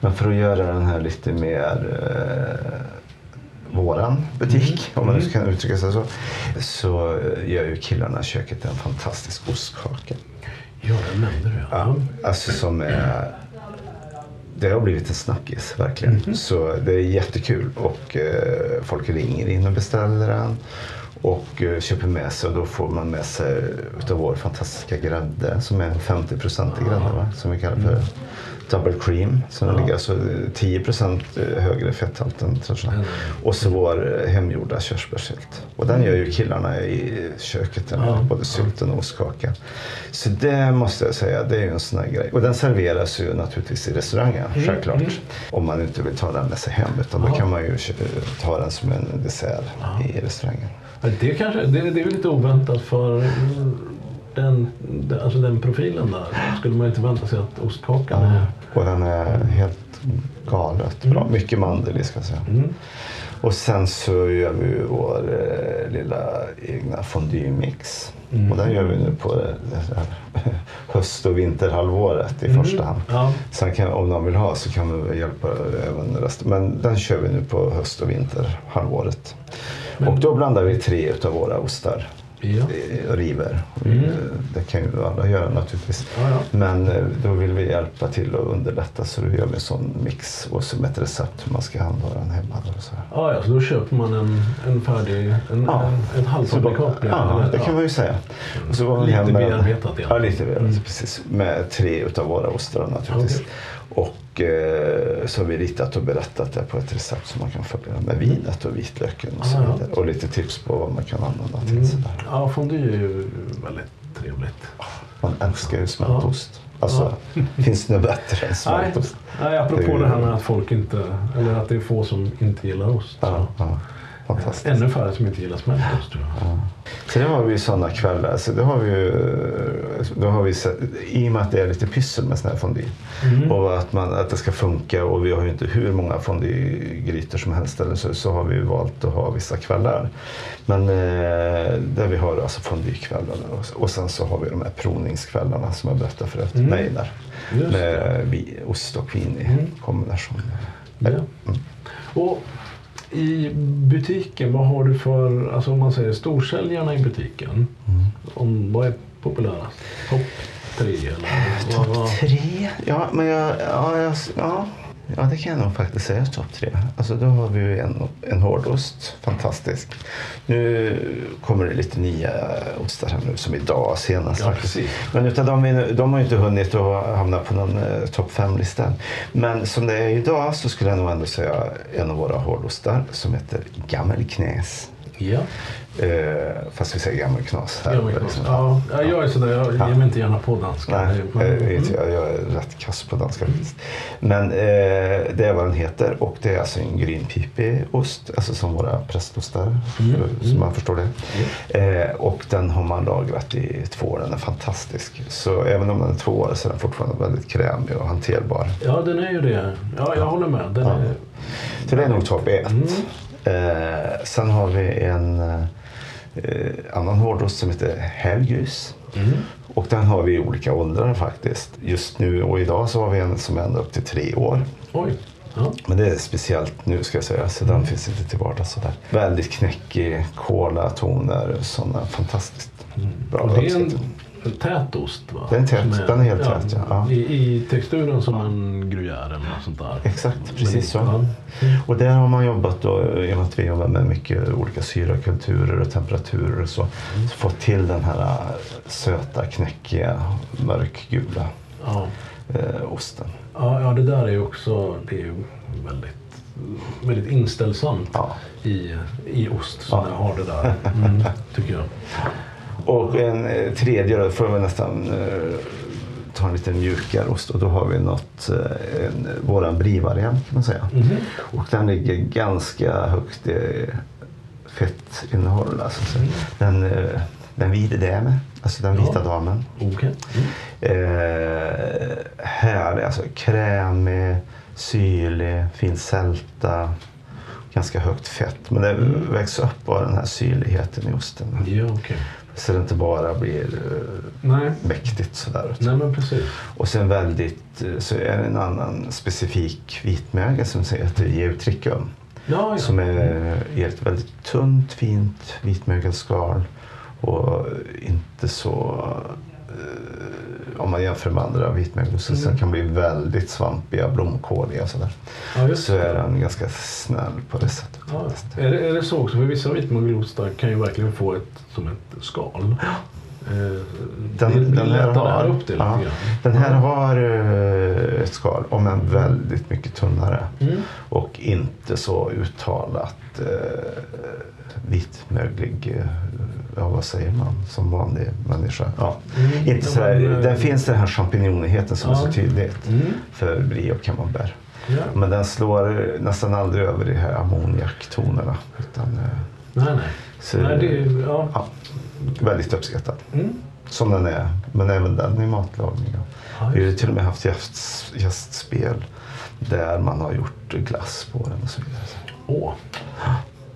Men för att göra den här lite mer eh, våran butik, om man nu kan uttrycka sig så, så eh, gör ju killarna i köket en fantastisk ostkaka. Ja, det nämnde du Ja, alltså som är... Det har blivit en snackis, verkligen. Så det är jättekul och eh, folk ringer in och beställer den och eh, köper med sig och då får man med sig utav vår fantastiska grädde som är en 50-procentig grädde va? som vi kallar för mm double cream. Som Ja. ligger alltså 10% högre fetthalt än traditionellt. Och så vår eh, hemgjorda körsbärssylt. Och den gör ju killarna i köket, Ja. både sylten och ostkakan. Så det måste jag säga, det är ju en sån här grej. Och den serveras ju naturligtvis i restaurangen, självklart. Om man inte vill ta den med sig hem, utan då Ja. kan man ju ta den som en dessert i restaurangen. Det, kanske, det, det är ju lite oväntat för den, alltså den profilen där. Skulle man inte vänta sig att ostkakan är... Och den är helt galet bra. Mycket mandel i ska jag säga. Mm. Och sen så gör vi ju vår eh, lilla egna fondue-mix. Mm. Och den gör vi nu på det, det här höst och vinterhalvåret i Mm. första hand. Ja. Sen kan, om någon vill ha så kan vi hjälpa även resten. Men den kör vi nu på höst och vinterhalvåret. Och då blandar vi tre utav våra ostar. Ja. eh, river. Mm. Det kan ju alla göra naturligtvis. Ja, ja. Men eh, då vill vi hjälpa till och underlätta så då gör vi en sån mix och som ett recept hur man ska handha den hemma. då Och så. Ja, ja, så då köper man en, en färdig, en, Ja. en, Så bara- halvfabrikat. Ja, det kan man ju säga. Och så går man Lite bearbetat. Ja, lite bearbetat. Mm. Precis. Med tre utav våra ostrar naturligtvis. Okej. Och eh, så har vi ritat och berättat det på ett recept som man kan följa med vinet och vitlöken och så Ah, ja. vidare. Och lite tips på vad man kan använda till. Mm. Sådär. Ja, fondue är ju väldigt trevligt. Man älskar ju smältost. Alltså, Ja. finns det något bättre än Nej, smältost? nej, apropå Det ju- det här med att folk inte, eller att det är få som inte gillar ost. Ja, ja. Fantastiskt. Ännu färre som inte gillar smältost tror jag. Så det har vi ju sådana kvällar. Så det har vi ju, då har vi sett, I och med att det är lite pyssel med sån här fondue. Mm. Och att, man, att det ska funka och vi har ju inte hur många fondue-grytor som helst. Eller så, så har vi valt att ha vissa kvällar. Men eh, där vi har alltså fondue-kvällarna. Och, och sen så har vi de här provningskvällarna som jag berättade förut. Mm. Det. Med vi, ost och vin i Mm. kombination. Ja. Mm. Och i butiken, vad har du för, alltså om man säger storsäljarna i butiken. Mm. Om, vad är populärast? Topp tre eller? vad- vad- Topp tre? Ja, men jag, ja, jag, ja, ja, det kan jag nog faktiskt säga topp tre. Alltså då har vi en, en hårdost, fantastisk. Nu kommer det lite nya ostar här nu, som idag senast Ja. Men utav dem, de har ju inte hunnit att hamna på någon eh, topp fem-lista. Men som det är idag så skulle jag nog ändå säga en av våra hårdostar som heter Gammelknäs. Ja, Eh, fast vi säger gammelknas här. men, liksom. ja, ja, jag är sådär, jag ger mig inte gärna på danska. Nej, Det- jag, jag, är rätt kass på danska faktiskt. Men eh, det är vad den heter och det är alltså en grynpipig ost, alltså som våra prästostar, Mm, så man förstår det. Eh, och den har man lagrat i två år, den är fantastisk. Så även om den är två år så är den fortfarande väldigt krämig och hanterbar. Ja, den är ju det. Ja, jag håller med. Den Ja. är, Så det är nog topp ett. Mm. Eh, sen har vi en eh, annan hårdost som heter Helljus. mm. Och den har vi i olika åldrar faktiskt. Just nu och idag så har vi en som är ända upp till tre år. Oj. Ja. Men det är speciellt nu ska jag säga, så den finns inte till vardags sådär. Väldigt knäckig, kolatoner, sådana fantastiskt bra. Och det är en. En tät ost va? Det är tät- Som den är helt tät, ja. Ja. I, I texturen som en gruyère eller något sånt där. Exakt, precis Men- så. Och där har man jobbat då, med att vi jobbar med mycket olika syrakulturer och temperaturer och så, Mm. så fått till den här äh, söta, knäckiga, mörkgula Ja. eh, osten. Ja, ja, det där är ju också det är ju väldigt, väldigt inställsamt Ja. i, i ost som Ja. har det där. Mm, tycker jag. Och en eh, tredje då får vi nästan eh, ta en lite mjukare ost och då har vi något, eh, en, våran brie-variant kan man säga. Mhm. Och den ligger ganska högt i fettinnehåll. Alltså. Så Den, den vita damen, alltså den vita Ja. damen. Okej. Mm. Eh, härlig, alltså krämig, syrlig, fin sälta. Ganska högt fett. Men det vägs upp av den här syrligheten i osten. Ja, okej. Så det inte bara blir eh, Nej. mäktigt sådär. Nej, men precis. Och sen väldigt, eh, så är det en annan specifik vitmögel som heter Geutricum. Ja, ja. Som är i ett väldigt tunt, fint vitmögelskal. Och inte så... Om man jämför med andra vitmögelskal Mm. kan bli väldigt svampiga, blomkåliga och sådär. ja, Så är den ganska snäll på det sättet. Ja. Är, det, är det så också? För vissa vitmögelostar kan ju verkligen få ett som ett skal. Eh, Den, det, det den, här har, upp det ja, den här har ett skal, om än väldigt mycket tunnare. Mm. Och inte så uttalat eh, vitmöglig, eh, ja vad säger man, som vanlig människa. Ja. Mm, Inte ja, sådär, men, eh, den finns den här champignonigheten som är Ja. så tydligt Mm. för brie och camembert. Ja. Men den slår nästan aldrig över de här ammoniaktonerna. Utan, Nej, nej. så, nej det, är- ja. Väldigt uppskattad. Mm. Som den är, men även den i matlagning. Ja, Vi har till och med haft gäst, gästspel där man har gjort glass på den och så vidare. Åh.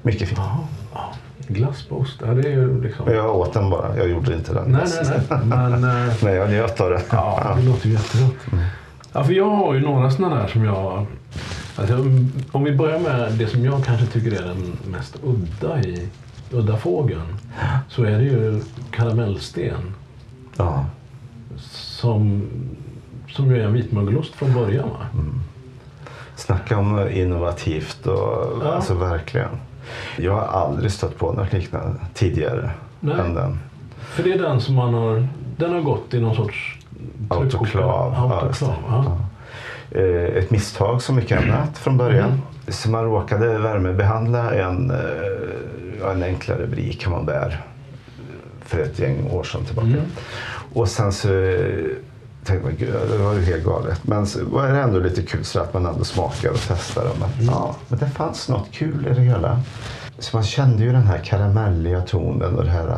Mycket fint. Jaha. Ja. Glass på ost. Ja, det är ju liksom... Jag åt den bara, jag gjorde inte den. Nej, nej, nej. Men... eh, Nej, jag njöt av det. Ja, det låter ju jättegott. Ja, för jag har ju några sådana där som jag... Alltså, om vi börjar med det som jag kanske tycker är den mest udda i Udda fågeln. Så är det ju karamellsten. Ja. Som, som ju är en vitmögelost från början. Va? Snacka om innovativt och Ja. alltså verkligen. Jag har aldrig stött på något liknande tidigare Nej. än den. För det är den som man har... Den har gått i någon sorts... Autoklav. Autoklav, ja. Eh, Ett misstag som mycket annat från början. Mm. Så man råkade värmebehandla en, en enklare brie camembert för ett gäng år sedan tillbaka. Mm. Och sen så tänkte man, gud, det var ju helt galet. Men så var det ändå lite kul så att man ändå smakar och testar. Men, Mm. ja, men det fanns något kul i det hela. Så man kände ju den här karamelliga tonen och det här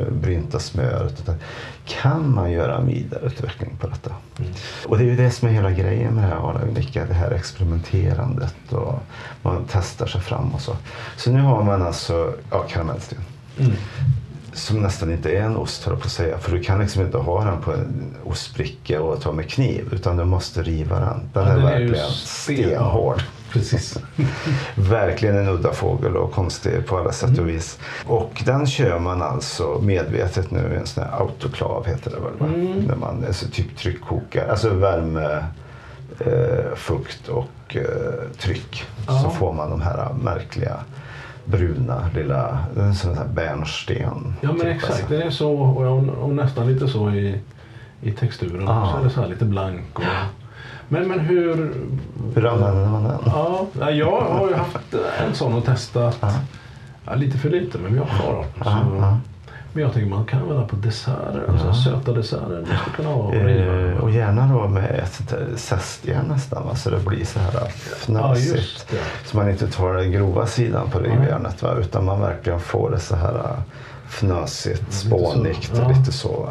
eh, brynta smöret. Kan man göra en vidareutveckling på detta? Mm. Och det är ju det som är hela grejen med det här Arla det här experimenterandet och man testar sig fram och så. Så nu har man alltså ja, karamellsten. Mm. Som nästan inte är en ost, höll på att säga. För du kan liksom inte ha den på en ostbricka och ta med kniv. Utan du måste riva den. Den Ja, är den är verkligen sten- stenhård. Precis. Verkligen en udda fågel och konstig på alla sätt Mm. och vis. Och den kör man alltså medvetet nu i en sån här autoklav heter det väl? Va? Mm. När man alltså typ tryckkokar, alltså värme, eh, fukt och eh, tryck. Ja. Så får man de här märkliga bruna lilla, en sån här bärnsten. Ja men typ, exakt, alltså. den är så och, och nästan lite så i, i texturen. Ah. Så är det så här lite blank. Och, men, men hur... Hur använder man den? Ja, ja, jag har ju haft en sån och testat. Ja. Ja, lite för lite men vi har kvar dem. Ja, Så, ja. Men jag tänker man kan använda på desserter. Alltså Ja. söta desserter. Det skulle kunna vara Eh, och gärna då med ett zestjärn nästan. Va? Så det blir så här Ja, fnösigt. just det. Så man inte tar den grova sidan på rivjärnet va? utan man verkligen får det så här fnösigt, så. spånigt. Ja. Lite så.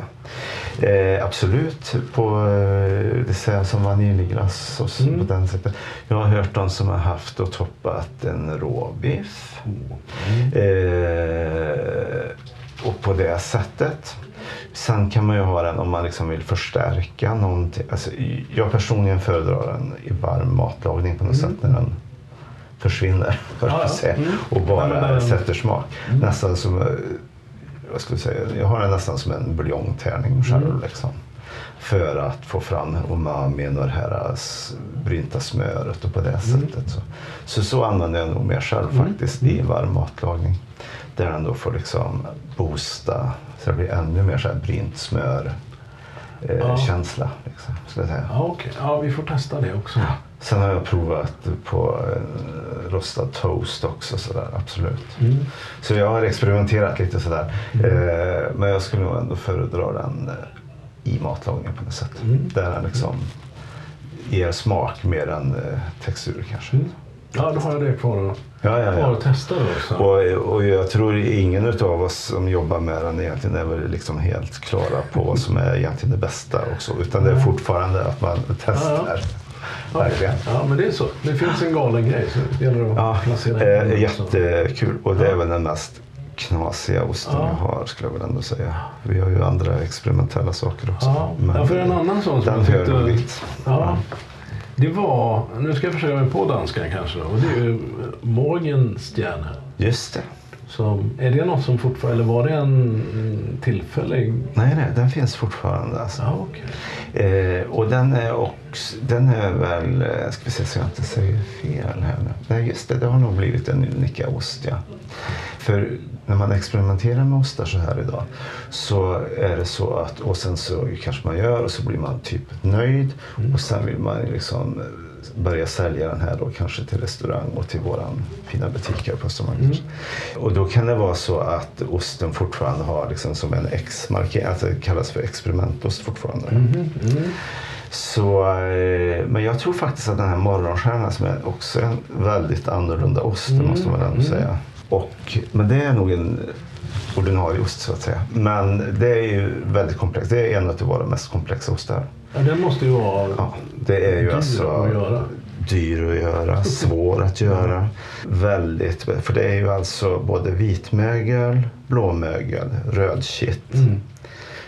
Eh, absolut på eh, det säger som vaniljglass och så Mm. på den sättet. Jag har hört de som har haft och toppat en råbiff. Mm. Eh, och på det sättet. Sen kan man ju ha den om man liksom vill förstärka någonting. Alltså, jag personligen föredrar den i varm matlagning på något sätt när den försvinner. Mm. Ja, ja. Mm. Och bara den- sätter smak. Mm. Nästan som, jag säga, jag har den nästan som en buljongtärning själv. Mm. Liksom. För att få fram umamin och det här brynta smöret och på det sättet. Så. så så använder jag nog mer själv Mm. faktiskt i varm matlagning. Där den då får liksom boosta så det blir ännu mer så här brynt smör eh, Ja. känsla. Liksom, skulle jag säga. Ja, okej. Ja, vi får testa det också. Sen har jag provat på eh, rostad toast också sådär, absolut. Mm. Så jag har experimenterat lite sådär. Eh, men jag skulle nog ändå föredra den eh, i matlagningen på något sätt. Mm. Där den liksom ger smak mer än textur kanske. Mm. Ja, då har jag det kvar att, Ja, ja, ja. att testa då. Så. Och, och jag tror ingen av oss som jobbar med den egentligen är väl liksom helt klara på vad som är egentligen det bästa också. Utan det är fortfarande att man testar. Verkligen. Ja, men det är så. Det finns en galen grej så det gäller att Ja, placera eh, också. jättekul. Och det är väl den mest knasiga osten Ja. jag har skulle jag väl ändå säga. Vi har ju andra experimentella saker också. Ja, ja, för en annan sån som den jag tyckte- roligt. Ja, det var, nu ska jag försöka mig på danskan kanske, och det är ju Morgenstjerne. Just det. Som, är det något som fortfarande, eller var det en tillfällig? Nej, nej, den finns fortfarande. Alltså. Ja, okej. Eh, och den är, också, den är väl, eh, ska vi se så jag inte säger fel här nu. Nej just det, det har nog blivit en unika ost ja. För när man experimenterar med ostar så här idag så är det så att, och sen så kanske man gör och så blir man typ nöjd och sen vill man liksom eh, börja sälja den här då kanske till restaurang och till våran fina butiker på Östermalm. kanske. Och då kan det vara så att osten fortfarande har liksom som en X-markering, alltså det kallas för experimentost fortfarande. Så, eh, men jag tror faktiskt att den här morgonstjärnan som är också en väldigt annorlunda ost, det måste man ändå säga. Och, men det är nog en ordinarie ost så att säga. Men det är ju väldigt komplext. Det är en av våra mest komplexa ostar. Ja, den måste ju vara Ja, det är ju dyr alltså att göra. dyr att göra, svår att göra. Väldigt, för det är ju alltså både vitmögel, blåmögel, rödkitt. Mm.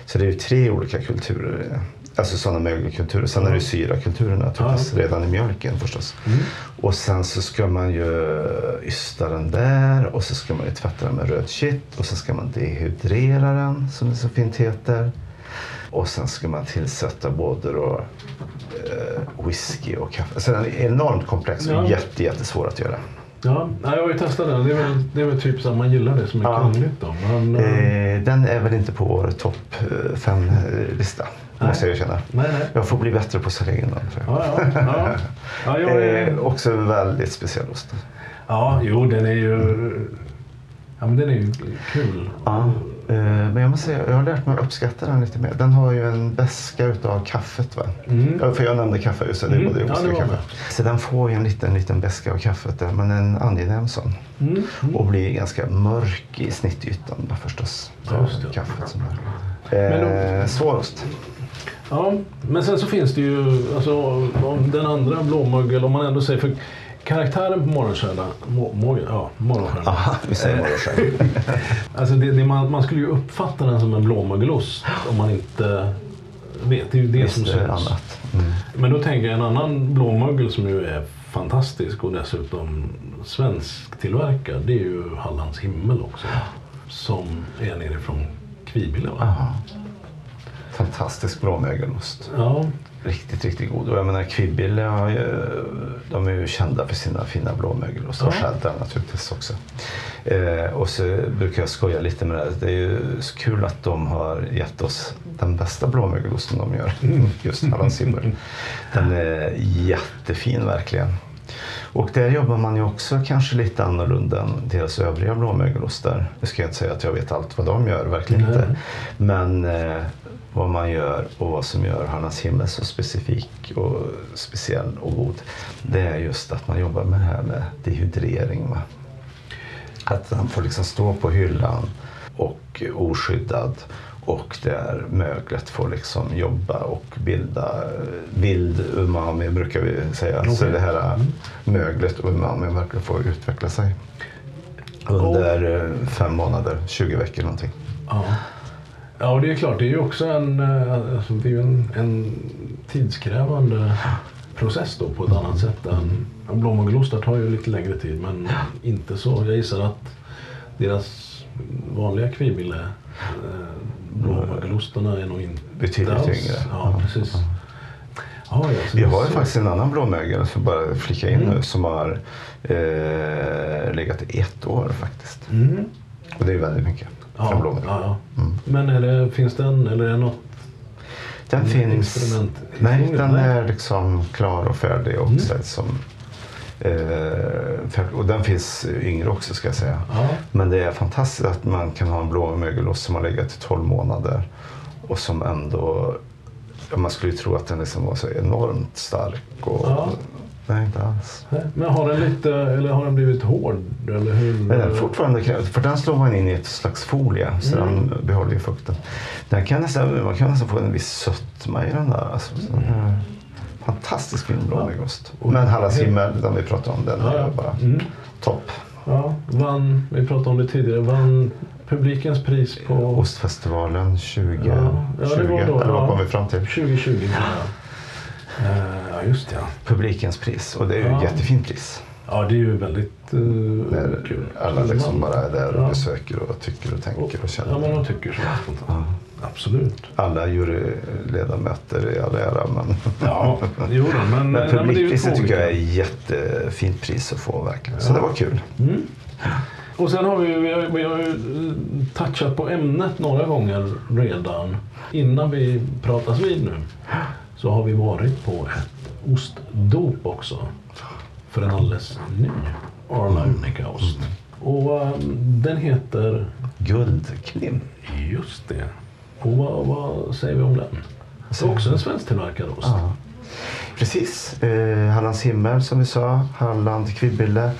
Så det är ju tre olika kulturer. Alltså sådana mögelkulturer. Sen är det ju syrakulturer naturligtvis, redan i mjölken förstås. Mm. Och sen så ska man ju ysta den där och så ska man ju tvätta den med rödkitt och så ska man dehydrera den som det så fint heter. Och sen ska man tillsätta både då, eh, whisky och kaffe. Så den är enormt komplex och Ja. jätte, jättesvår att göra. Ja, jag har ju testat den. Det är väl, det är väl typ så att man gillar det som är Ja. krångligt då. Men, eh, Eh, den är väl inte på vår topp eh, fem-lista, måste jag erkänna. nej, nej. Jag får bli bättre på att sälja in den. Ja, ja, ja. ja, jag är, Eh, också en väldigt speciell ost. ja, jo, den är ju... Ja, men den är ju kul. Ja, eh, men jag måste säga, jag har lärt mig att uppskatta den lite mer. Den har ju en beska utav kaffet va? Mm. För jag nämnde kaffe just det, är Mm, både ja, det och kaffe. Så den får ju en liten, liten beska av kaffet där, men en angenäm sån. Mm. Och blir ganska mörk i snittytan då, förstås. Just det. Kaffet som är. Men Eh, då- svår ost. Ja, men sen så finns det ju alltså, den andra blåmögel, om man ändå säger för karaktären på morgonstjärna, mo, mo, ja, morgonstjärna. Aha, vi säger morgonstjärna. Alltså det, det, man, man skulle ju uppfatta den som en blåmögelost om man inte vet. Det är ju det som Visst det syns. Mm. Men då tänker jag en annan blåmögel som ju är fantastisk och dessutom svensktillverkad. Det är ju Hallands himmel också. Som är nerifrån Kvibille va? Aha. Fantastisk blåmögelost. Ja. Riktigt, riktigt god. Och jag menar Kvibille har ju, de är ju kända för sina fina blåmögelostar. Och Ja. Cheddar naturligtvis också. Eh, och så brukar jag skoja lite med det. Det är ju så kul att de har gett oss den bästa blåmögelosten de gör. Just Hallands himmel. Den är jättefin verkligen. Och där jobbar man ju också kanske lite annorlunda än deras övriga blåmögelostar. Nu ska jag inte säga att jag vet allt vad de gör, verkligen Nej. inte. Men eh, vad man gör och vad som gör Hallands himmel så specifik och speciell och god. Det är just att man jobbar med det här med dehydrering. Va? Att han får liksom stå på hyllan och oskyddad och där möglet får liksom jobba och bilda vild umami brukar vi säga. Så Okej. det här eh, möglet och umami verkligen får utveckla sig. Under eh, fem månader, 20 veckor någonting. Ja. Ja, och det är klart. Det är ju också en, eh, alltså, det är en, en tidskrävande process då på ett annat sätt än ja, blåmögelostar tar ju lite längre tid men inte så. Jag gissar att deras vanliga kvibille eh, blåmögelostarna är nog inte Betydligt alls- yngre. Ja, precis. Ja, ja, Vi har ju faktiskt en annan blåmögel, som bara flika in Mm. nu, som har eh, legat i ett år faktiskt. Mm. Och det är väldigt mycket en Ja, ja. Mm. Men är det, finns den eller är det något? Den en finns... Nej, den är liksom klar och färdig och Mm. som... Eh, och den finns yngre också ska jag säga. Ja. Men det är fantastiskt att man kan ha en blå mögelost som har legat i 12 månader och som ändå... Man skulle ju tro att den liksom var så enormt stark. Och, Ja. Nej, inte alls. Men har den lite, eller har den blivit hård? Eller hur? Men den är fortfarande krävd, för den slår man in i ett slags folie så Mm. den behåller ju fukten. Den kan nästan, man kan nästan få en viss sötma i den där. Alltså, den är fantastiskt fin blå mögelost. Men Hallands himmel, den vi pratade om, den Ja, är ja. bara Mm. topp. Ja, vann, vi pratade om det tidigare, vann publikens pris på Ostfestivalen 2020, Ja, ja, det var då, eller vad ja. kom vi fram till? 2020. Ja, ja just det. Ja. Publikens pris och det är ju Ja. ett jättefint pris. ja, det är ju väldigt uh, När kul. alla liksom bara är där och Ja. besöker och tycker och tänker och Ja, känner. men de tycker så. spontant. Absolut. Alla juryledamöter i all ära men, Ja, jo då, men, men nej, publikpriset två tycker jag är ett jättefint pris att få verkligen. Så Ja. det var kul. Mm. Och sen har vi, vi, har, vi har ju eh, touchat på ämnet några gånger redan. Innan vi pratas vid nu så har vi varit på ett ostdop också. För en alldeles ny Arla Unica ost. Och eh, den heter Guldklimp. just det. Och vad, vad säger vi om den? Det är också en svensktillverkad ost. Ja. Precis. Eh, Hallands himmel som vi sa. Halland Kvibille.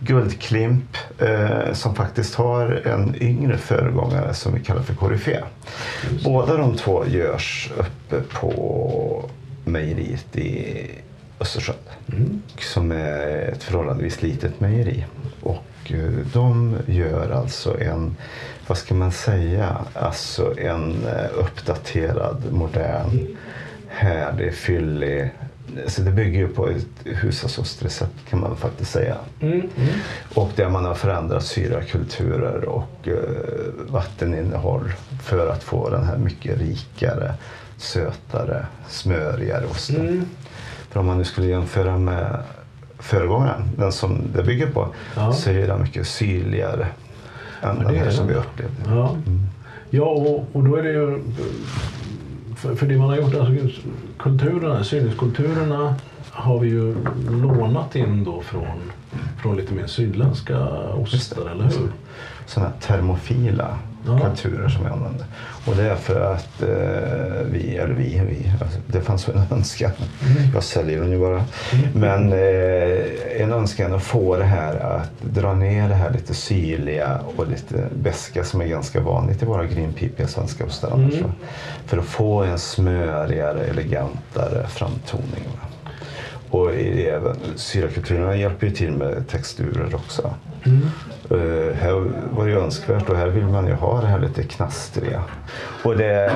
Guldklimp eh, som faktiskt har en yngre föregångare som vi kallar för Koryfé. Båda de två görs uppe på mejeriet i Östersund. Mm. Som är ett förhållandevis litet mejeri. Och eh, de gör alltså en, vad ska man säga, alltså en eh, uppdaterad, modern, härlig, fyllig. Så det bygger ju på ett husasostrecept kan man faktiskt säga. Mm. Mm. Och där man har förändrat syrakulturer och eh, vatteninnehåll för att få den här mycket rikare, sötare, smörigare osten. Mm. För om man nu skulle jämföra med föregångaren, den som det bygger på, Ja. så är den mycket syrligare än det den här är som vi upplevde. Ja, ja och, och då är det ju... För, för det man har gjort, alltså kulturerna, syrningskulturerna har vi ju lånat in då från, från lite mer sydländska ostar, eller hur? Sådana termofila Ja. kulturer som vi använder. Och det är för att eh, vi, eller vi, vi alltså, det fanns en önskan. Mm. Jag säljer den ju bara. Men eh, en önskan att få det här att dra ner det här lite syrliga och lite beska som är ganska vanligt i våra greenpipiga svenska ostar. Mm. För att få en smörigare, elegantare framtoning. Va? Och även syrakulturerna hjälper ju till med texturer också. Mm. Eh, här var det ju önskvärt och här vill man ju ha det här lite knastriga. Och det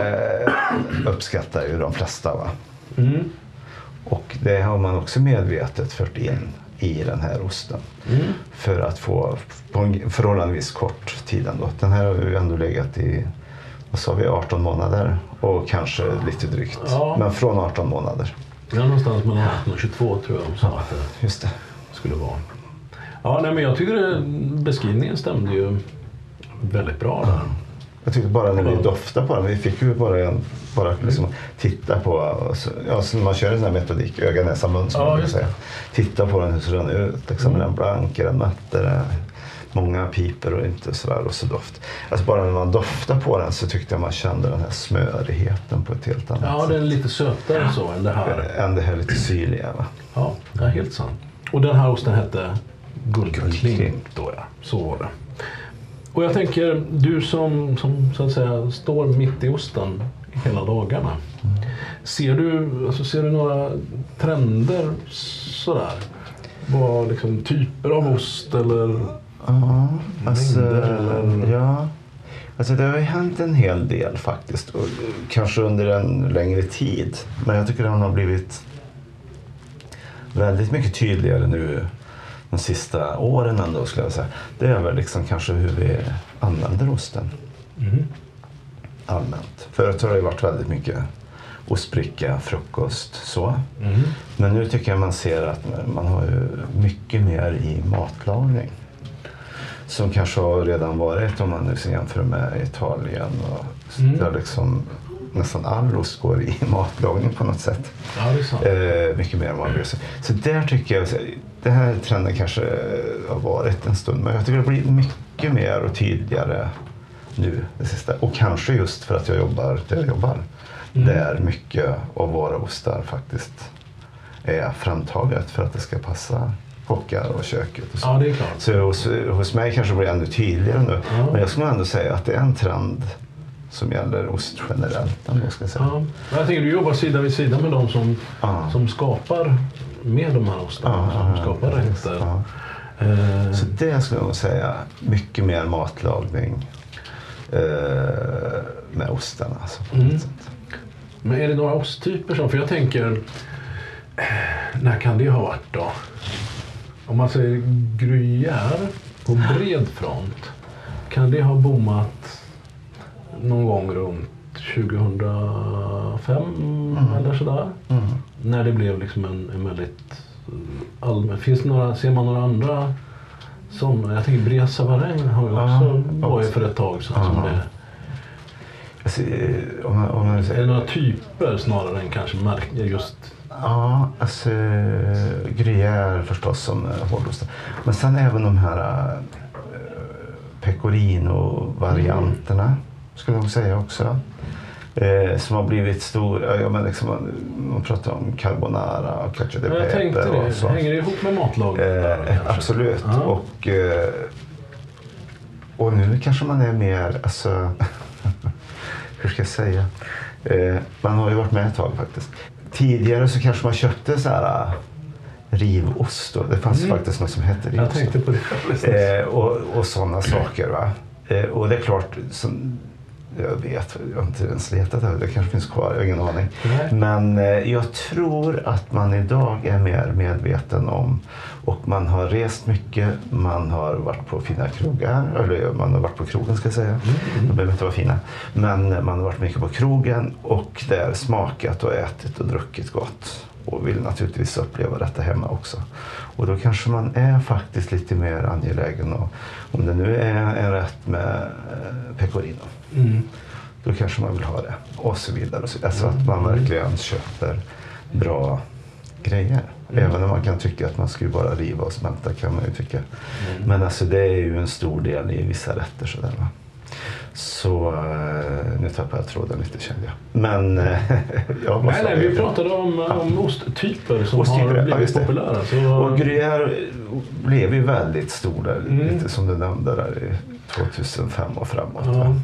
uppskattar ju de flesta. Va? Mm. Och det har man också medvetet fört in i den här osten. Mm. För att få på en förhållandevis kort tid ändå. Den här har ju ändå legat i vad sa vi, 18 månader och kanske lite drygt. Ja. Men från 18 månader. Ja, någonstans mellan 18 och 22 tror jag de sa att det Just det. skulle vara. Ja, nej, men jag tycker beskrivningen stämde ju väldigt bra där. Jag tyckte bara när vi doftade på den, vi fick ju bara, en, bara liksom titta på, och så- ja, så man kör en sån här metodik, öga, näsa, mun som Ja, man brukar säga. Titta på den, hur ser den ut? Liksom, Är den blank, är den matt, är det många piper och inte sådär och så doft. Alltså bara när man doftade på den så tyckte jag man kände den här smörigheten på ett helt annat Ja, sätt. det är lite sötare så än det här. Än det här lite syrliga. Va? Ja, det är helt sant. Och den här osten hette Guldklimp Guldklimp. då ja. Så var det. Och jag tänker, du som, som så att säga står mitt i osten hela dagarna. Ser du, alltså, ser du några trender sådär? Vad liksom typer av ost eller? Ja, alltså, Mängder ja. Alltså det har ju hänt en hel del faktiskt. Och kanske under en längre tid. Men jag tycker den har blivit väldigt mycket tydligare nu de sista åren ändå skulle jag säga. Det är väl liksom kanske hur vi använder osten Mm. allmänt. Förut har det varit väldigt mycket ostbricka, frukost så. Mm. Men nu tycker jag man ser att man har ju mycket mer i matlagning. Som kanske har redan varit om man liksom jämför med Italien. Och Mm. där liksom nästan all ost går i matlagning på något sätt. Ja. Eh, mycket mer än man. Så där tycker jag, det här trenden kanske har varit en stund, men jag tycker det blir mycket mer och tydligare nu det sista. Och kanske just för att jag jobbar där jag jobbar. Mm. Där mycket av våra ostar faktiskt är framtaget för att det ska passa kockar och köket. Och så. Ja, det är klart. Så hos, hos mig kanske det blir ännu tydligare nu. Ja. Men jag skulle ändå säga att det är en trend som gäller ost generellt. Ska jag säga. Ja. Men Jag tänker du jobbar sida vid sida med de som, Ja. som skapar med de här ostarna. Ja, som skapar rätter. Eh, Så det skulle jag nog säga. Mycket mer matlagning eh, med ostarna. Alltså, på Mm. Men är det några osttyper som... För jag tänker... eh, När kan det ha varit då? Om man säger gruyère på bred front. Kan det ha bommat någon gång runt 2005 eller sådär? Mm. När det blev liksom en, en väldigt eh, allmän... Finns några, ser man några andra sådana? Jag tänker Savarin har ju också, var ju också. för ett tag sedan som Ja. det... Alltså, om man, om man Är det några typer snarare än kanske märk, just... Ja, alltså gruyère förstås som eh, hårdost. Men sen även de här eh, pecorino-varianterna skulle jag säga också. Eh, som har blivit stora. Ja, men liksom, man, pratar om carbonara och cacio de Ja, jag tänkte pepe och det. så. Hänger det ihop med matlagning? Eh, absolut. Ja. Och, eh, och nu kanske man är mer, alltså, hur ska jag säga? Eh, man har ju varit med ett tag faktiskt. Tidigare så kanske man köpte så här eh, rivost. Då. Det fanns Mm. faktiskt något som hette Jag rivost. tänkte på det. Eh, och och sådana saker. Va? Eh, och det är klart, som, jag vet, jag har inte ens letat efter det. kanske finns kvar, jag har ingen aning. Nej. Men eh, jag tror att man idag är mer medveten om och man har rest mycket, man har varit på fina krogar, eller man har varit på krogen ska jag säga. De behöver inte vara fina. Men man har varit mycket på krogen och där smakat och ätit och druckit gott. Och vill naturligtvis uppleva detta hemma också. Och då kanske man är faktiskt lite mer angelägen. Och, om det nu är en rätt med eh, pecorino Mm. då kanske man vill ha det. Och så vidare. Och så, alltså att man verkligen köper bra grejer. Även om man kan tycka att man skulle bara riva och smälta kan man ju tycka. Men alltså det är ju en stor del i vissa rätter sådär va. Så eh, nu tappar jag tråden lite kände jag. Men eh, ja, vad Nej, nej, jag? vi pratade om, om osttyper som Osttyper, har ja, blivit det. populära. Så, Och Gruyère blev ju väldigt stor där, Mm. lite som du nämnde där i 2005 och framåt. ja,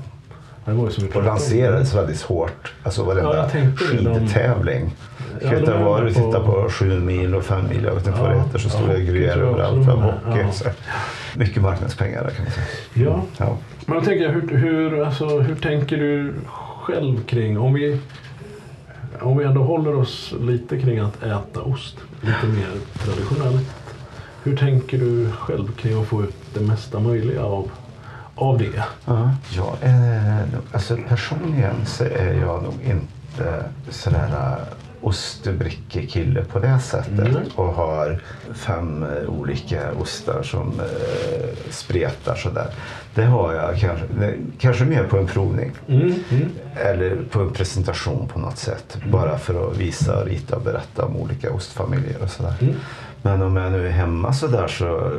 var ju som vi Och lanserades väldigt hårt. Alltså Ja, varenda jag de- skidtävling. Ja, Ja, de är var på- tittar på sju mil och fem mil, jag vet inte vad det Ja, heter, så står ja, det Gruyère jag överallt. är, Hockey. ja. Så. Mycket marknadspengar där kan man säga. Ja, Ja. men då tänker jag, hur, hur, alltså, hur tänker du själv kring, om vi, om vi ändå håller oss lite kring att äta ost, lite mer traditionellt. Hur tänker du själv kring att få ut det mesta möjliga av, av det? Ja, jag är, alltså personligen så är jag nog inte sådär äh, ostbrickekille på det sättet. Mm. Och har fem eh, olika ostar som eh, spretar sådär. Det har jag kanske, kanske mer på en provning. Mm, mm. Eller på en presentation på något sätt. Bara för att visa, rita och berätta om olika ostfamiljer och sådär. Mm. Men om jag nu är hemma så där så eh,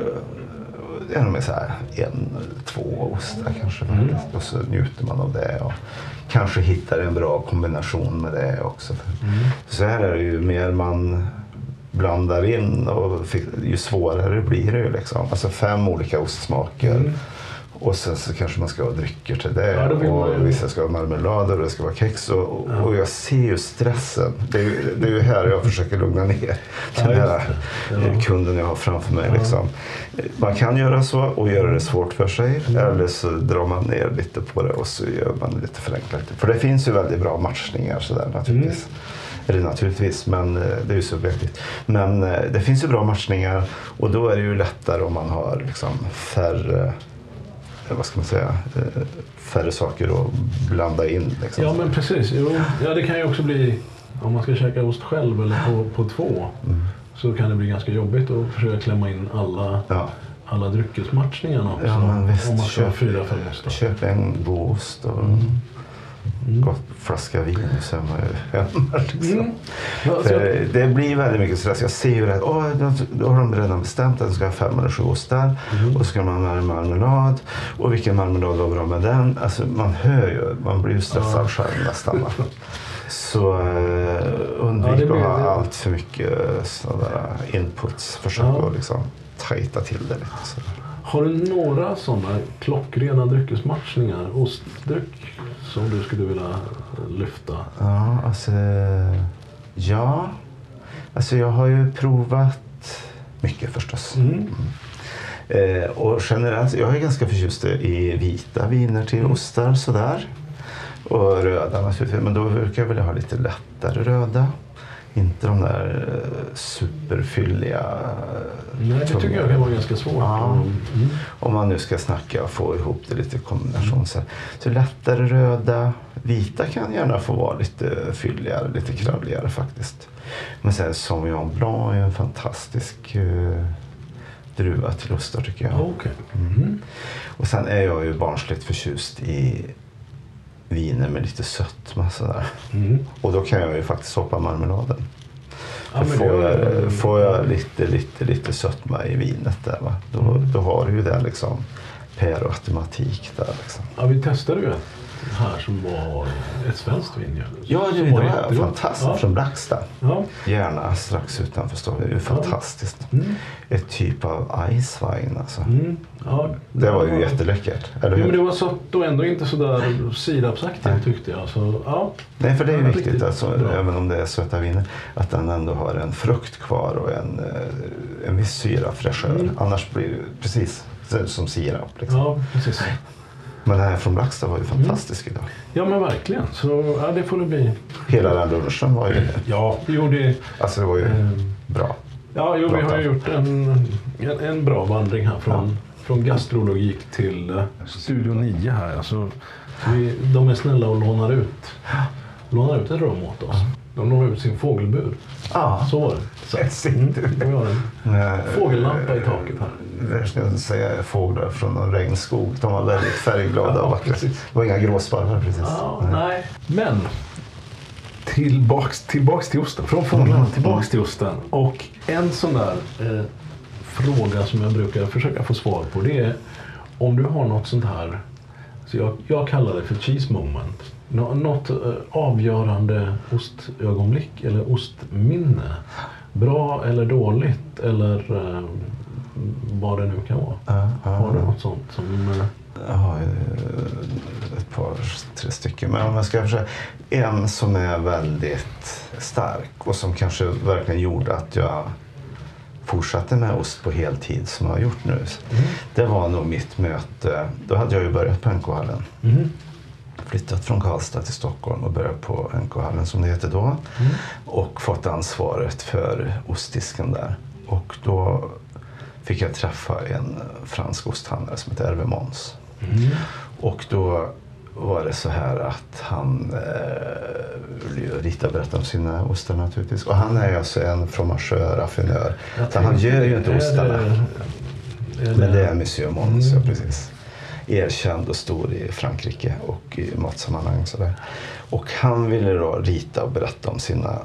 är det mer så här en eller två ostar kanske. Mm. Och så njuter man av det. Och kanske hittar en bra kombination med det också. Mm. Så här är det ju mer man blandar in och ju svårare blir det ju liksom. Alltså fem olika ostsmaker. Mm. Och sen så kanske man ska ha drycker till det. Ja, då vill man och vissa ska ha marmelader och det ska vara kex. Och, och- Ja. och jag ser ju stressen. Det är ju, det är ju här jag försöker lugna ner den här det. Ja. kunden jag har framför mig. Liksom. Man kan göra så och göra det svårt för sig. Mm. Eller så drar man ner lite på det och så gör man det lite förenklat. För det finns ju väldigt bra matchningar sådär naturligtvis. Mm. Eller naturligtvis, men eh, det är ju subjektivt. Men eh, det finns ju bra matchningar och då är det ju lättare om man har liksom färre vad ska man säga, eh, färre saker att blanda in. Liksom. Ja, men precis. Jo, ja, det kan ju också bli, om man ska käka ost själv eller på, på två, Mm. så kan det bli ganska jobbigt att försöka klämma in alla, Ja. alla dryckesmatchningarna också. Ja, men visst. om man ska Köp, fyra, fem ostar. köp en god ost och Mm. Gott flaska vin ju hemma. Liksom. Mm. Så- Det, blir väldigt mycket stress. Jag ser ju det. Åh, då, har de redan bestämt att de ska ha fem eller sju ostar. Mm. Och så ska man ha en marmelad. Och vilken marmelad var bra med den? Alltså, man hör ju. Man blir ju stressad själv nästan. Så eh, undvik Ja, att ha det- allt för mycket sådana inputs. Försök Ja. att liksom tajta till det lite. Så. Har du några sådana klockrena dryckesmatchningar, ostdryck, som du skulle vilja lyfta? Ja, alltså... Ja. Alltså jag har ju provat mycket förstås. Mm. Eh, och generellt, jag är ganska förtjust i vita viner till Mm. ostar sådär. Och röda naturligtvis. Men då brukar jag vilja ha lite lättare röda. Inte de där eh, superfylliga. eh, Nej, det tycker jag kan vara ganska svårt. Ja. Mm. Om man nu ska snacka och få ihop det lite kombination. Så, så lättare röda. Vita kan gärna få vara lite fylligare, lite kralligare faktiskt. Men sen Sauvignon Blanc är en fantastisk eh, druva till ostar tycker jag. Okej. Mm. Och sen är jag ju barnsligt förtjust i viner med lite sötma sådär. Mm. Och då kan jag ju faktiskt hoppa marmeladen. Ja, får, det- jag, får jag lite, lite, lite sötma i vinet där va. Då, då har du ju det liksom per automatik där liksom. Ja, vi testade ju ett här som var ett svenskt vin. Ja, Som det var var fantastiskt. Ja. Från Blackstad. Ja. Gärna strax utanför Stockholm. Det är ju fantastiskt. Mm. Ett typ av Eiswein alltså. Mm. Ja, Det var ju jätteläckert. Eller Ja, men det hur? var sött och ändå inte sådär sirapsaktigt tyckte jag. Så, ja. Nej, för det är ju Ja, viktigt, alltså, även om det är söta viner, att den ändå har en frukt kvar och en, eh, en viss syra, fräschör. Mm. Annars blir det precis som sirap. Liksom. ja, precis. Men den här från Blackstad var ju fantastisk idag. Ja, men verkligen. Så ja, det får det bli. Hela den lunchen var ju... Ja, jo, det, Alltså det var ju Ehm. bra. ja, jo, vi Bra har tack. ju gjort en, en, en bra vandring här från, från gastrologik till eh, Studio 9 här. Alltså, vi, de är snälla och lånar ut, lånar ut ett rum åt oss. De lånar ut sin fågelbur. Ja. Så var det. Mm, Nej, fågellampa i taket här. Jag ska säga fåglar från någon regnskog. De var väldigt färgglada Ja, och vackra. precis. Det var inga gråsparvar precis. Ja, nej. Men tillbaks, tillbaks till osten. Från fåglarna tillbaks till osten. Och en sån där eh, fråga som jag brukar försöka få svar på det är om du har något sånt här, så jag, jag kallar det för cheese moment. Nå, något eh, avgörande ostögonblick eller ostminne. Bra eller dåligt eller eh, vad det nu kan vara. Ja, ja. Har du något sånt som... Eh, ju ett par, tre stycken. Men om jag ska försöka. En som är väldigt stark och som kanske verkligen gjorde att jag fortsatte med ost på heltid som jag har gjort nu. Det var nog mitt möte. Då hade jag ju börjat på NK-hallen. mhm. Flyttat från Karlstad till Stockholm och börjat på NK-hallen som det hette då. Och fått ansvaret för ostdisken där. Och då fick jag träffa en fransk osthandlare som heter Hervé Mons. Och då var det så här att han eh, ville ju rita och berätta om sina ostar naturligtvis. Och han är alltså en fromageur, raffinör. Så han gör ju inte ostarna. Men det är Monsieur Mons, ja precis. Erkänd och stor i Frankrike och i matsammanhang. Sådär. Och han ville då rita och berätta om sina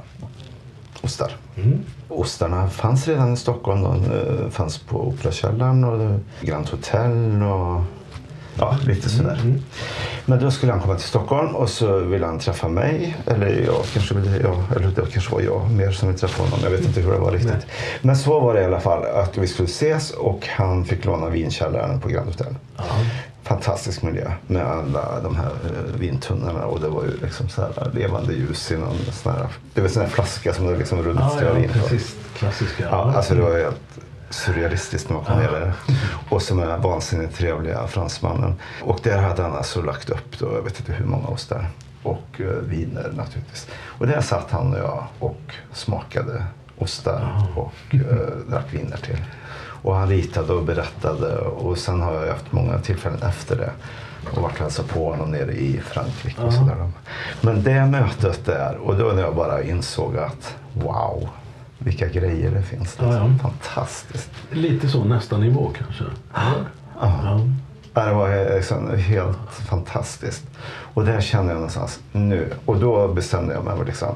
ostar. Mm. Ostarna fanns redan i Stockholm. De eh, fanns på Operakällaren och Grand Hotel och ja, lite sådär. Mm. Men då skulle han komma till Stockholm och så ville han träffa mig. Eller jag kanske ville, ja, eller det kanske var jag mer som ville träffa honom. Jag vet inte hur det var riktigt. Nej. Men så var det i alla fall att vi skulle ses och han fick låna vinkällaren på Grand Hotel. Ja. Fantastisk miljö med alla de här eh, vintunnorna och det var ju liksom så här levande ljus i någon sån här, det var sån här flaska som det liksom Ja, rullade ja, vin på. precis. Klassiska. Ja, alltså det var helt surrealistiskt när man kom ner där. Och som är vansinnigt trevliga fransmannen. Och där hade han alltså lagt upp då, jag vet inte hur många ostar. Och eh, viner naturligtvis. Och där satt han och jag och smakade ostar och eh, drack viner till. Och han ritade och berättade och sen har jag haft många tillfällen efter det. Och varit och hälsat på honom nere i Frankrike och sådär. Men det mötet där och då när jag bara insåg att wow, vilka grejer det finns. Ja, ja. Fantastiskt. Lite så nästa nivå kanske. Ja. Det var liksom helt fantastiskt. Och där kände jag någonstans nu. Och då bestämde jag mig för liksom,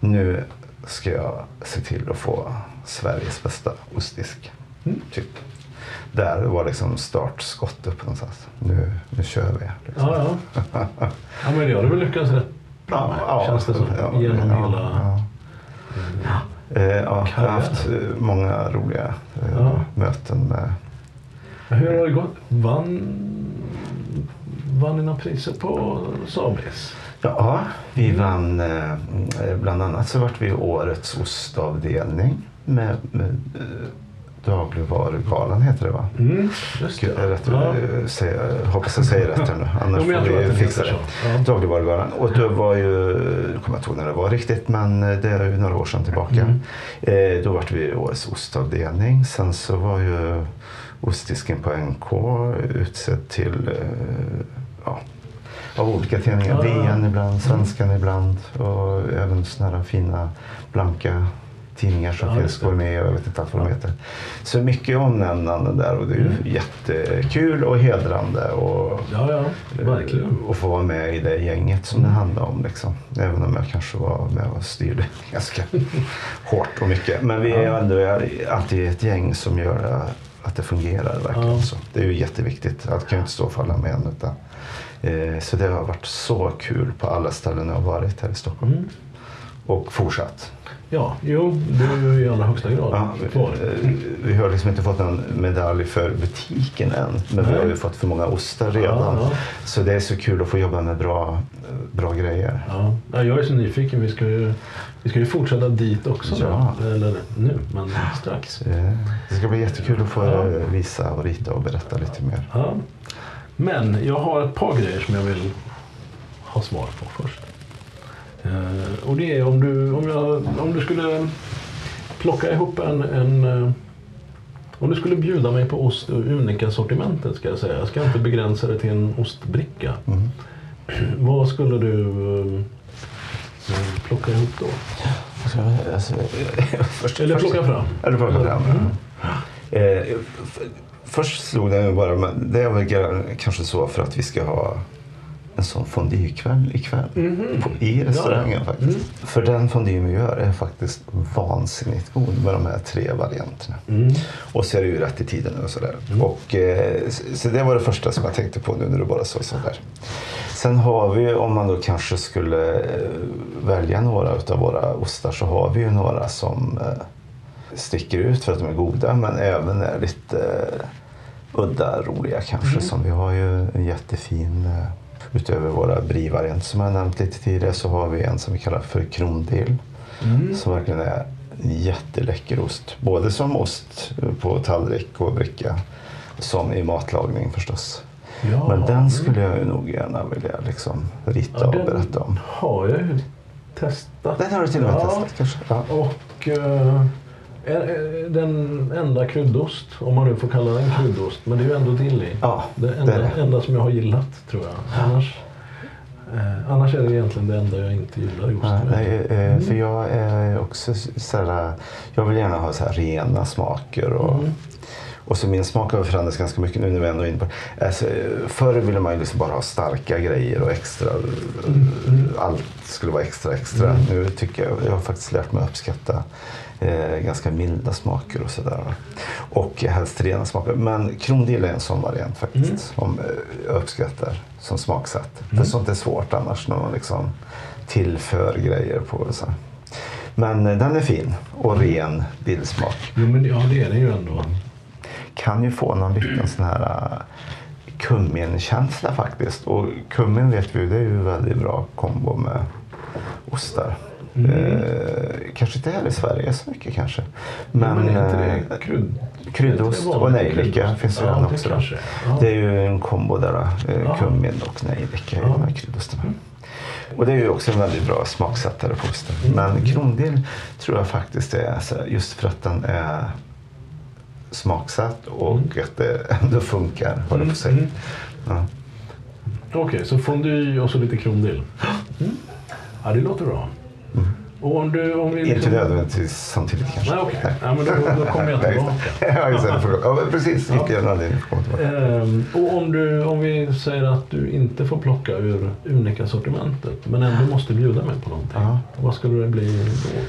nu ska jag se till att få Sveriges bästa ostdisk. Typ. Där var liksom startskottet på någonstans. Nu, nu kör vi. Liksom. Ja, ja. ja men det har du väl lyckats rätt bra med, känns det som. ja, genom ja, hela... ja. Eh, ja, jag har haft eh, många roliga eh, Ja. möten med Hur har det gått? Vann, vann ni några priser på Sabris? Ja, vi vann bland annat så vart vi årets ostavdelning med, med Dagligvarugalan heter det va? Mm, just Gud, jag, rätt, Ja. eh, säger, jag hoppas jag säger rätt här nu, annars Jo, jag får vi det fixa det. Ja. Dagligvarugalan. Och det var ju, jag kommer inte ihåg när det var riktigt, men det är ju några år sedan tillbaka. Mm. Eh, då vart vi årets ostavdelning. Sen så var ju ostdisken på NK utsedd till eh, ja, av olika tidningar. Ja. DN ibland, Svenskan ibland och även sådana här fina blanka tidningar som Ja, finns går med och jag vet inte allt vad de heter. Så mycket omnämnande där och det är Mm. jättekul och hedrande och Ja, ja, verkligen. och få vara med i det gänget som det handlar om. Liksom. Även om jag kanske var med och styrde ganska hårt och mycket. Men vi är ändå alltid ett gäng som gör att det fungerar verkligen. Så det är ju jätteviktigt. Allt kan ju inte stå och falla med en. Utan, eh, så det har varit så kul på alla ställen jag har varit här i Stockholm. Mm. Och fortsatt. Ja, jo, det är ju i allra högsta grad Ja, eh, vi har liksom inte fått någon medalj för butiken än. Men vi Nej. har ju fått för många ostar redan. Ja, ja. Så det är så kul att få jobba med bra, bra grejer. Ja. Ja, jag är så nyfiken. Vi ska ju, vi ska ju fortsätta dit också. Ja. nu. Eller nu, men strax. Eh, Det ska bli jättekul att få Ja. visa och rita och berätta lite mer. Ja. Men jag har ett par grejer som jag vill ha svar på först. Eh, och det är om du, om, jag, om du skulle plocka ihop en, en eh, om du skulle bjuda mig på ost ur Unica-sortimentet ska jag säga. Jag ska inte begränsa det till en ostbricka. Mm. Vad skulle du eh, plocka ihop då? Alltså, först, Eller först- plocka fram? Eller plocka fram. Eh, f- först slog det mig bara, men det är väl kanske så för att vi ska ha en sån fondykväll ikväll på, i restaurangen Ja, faktiskt. För den fondyn vi gör är faktiskt vansinnigt god med de här tre varianterna. Mm. Och så är det ju rätt i tiden och sådär. Och, eh, så- det var det första som jag tänkte på nu när du bara sa sådär. Sen har vi, om man då kanske skulle eh, välja några av våra ostar, så har vi ju några som eh, sticker ut för att de är goda, men även är lite eh, udda, roliga kanske. Som vi har ju en jättefin, eh, utöver våra brie-varianter som jag nämnt lite tidigare, så har vi en som vi kallar för krondill. Mm. Som verkligen är en jätteläcker ost. Både som ost på tallrik och bricka, som i matlagning förstås. Ja. Men den skulle jag ju nog gärna vilja liksom rita Ja, och berätta om. har jag ju testat. Den har du till och med Ja. testat kanske? Ja. Och är den enda kryddost, om man nu får kalla den kryddost, men det är ju ändå dill i. Ja, det enda, det. enda som jag har gillat tror jag. Annars, eh, annars är det egentligen det enda jag inte gillar i ost. Ja, nej, eh, Mm. För jag är också sådär, jag vill gärna ha så här rena smaker. Och, Mm. och så min smak har förändrats ganska mycket nu när vi ändå är inne på alltså, Förr ville man ju liksom bara ha starka grejer och extra, allt skulle vara extra extra. Mm. Nu tycker jag, jag har faktiskt lärt mig att uppskatta eh, ganska milda smaker och sådär. Och helst rena smaker. Men krondill är en sån variant faktiskt Mm. som eh, jag uppskattar som smaksätt. För sånt är svårt annars när man liksom tillför grejer på. Så. Men eh, den är fin och ren dillsmak. Jo, men ja, det är det ju ändå. Kan ju få någon liten sån här uh, kumminkänsla faktiskt. Och kummin vet vi det är ju väldigt bra kombo med ostar. Mm. Eh, kanske inte här i Sverige så mycket kanske. Men, Men, inte eh, det krydd? kryddost det och nejlika finns ju ja, det också. kanske. Ja. Det är ju en kombo där. då. Eh, Ja. Kummin och nejlika i Ja. de här kryddostarna. Och det är ju också en väldigt bra smaksättare på osten. Mm. Men krondill tror jag faktiskt är så här, just för att den är smaksatt och att det ändå funkar, på att säga. Mm. Ja. Okej, så fondue och så lite krondill. Mm. Ja, det låter bra. Mm. Och om du, om vi liksom... Inte nödvändigtvis samtidigt kanske. Nej, okej. Ja, men då, då kommer jag tillbaka. ja, just det. Ja, precis. Vilken anledning får komma tillbaka. Ehm, och om, du, om vi säger att du inte får plocka ur unika sortimentet men ändå måste bjuda mig på någonting. Ja. Vad skulle det bli då?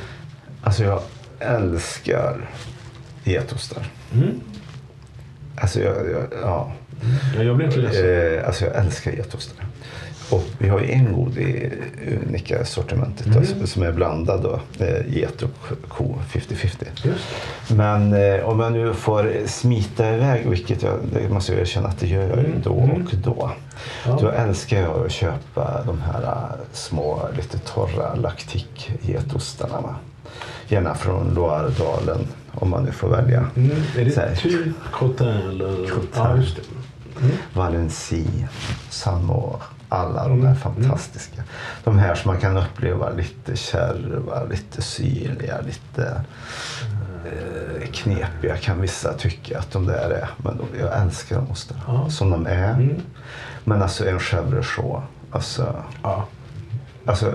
Alltså jag älskar getostar. Mm. Alltså jag, jag, ja. Ja, jag blir inte ledsen. Eh, alltså jag älskar getostar. Och vi har ju en god i unika sortimentet Mm. alltså, som är blandad då. Eh, get och ko 50-50. Just Men eh, om jag nu får smita iväg, vilket jag det måste jag erkänna att det gör jag ju Mm. då och då. Ja. Då älskar jag att köpa de här eh, små, lite torra laktik-getostarna. va. Gärna från Loiredalen, om man nu får välja. Mm. Är det typ Cotin eller? Cotin. Ja, just det. Mm. Alla de här fantastiska. De här som man kan uppleva lite kärva, lite syrliga, lite eh, knepiga kan vissa tycka att de där är. Men de, jag älskar de ostarna Ja. som de är. Mm. Men alltså en chèvre chaud, alltså, Ja. alltså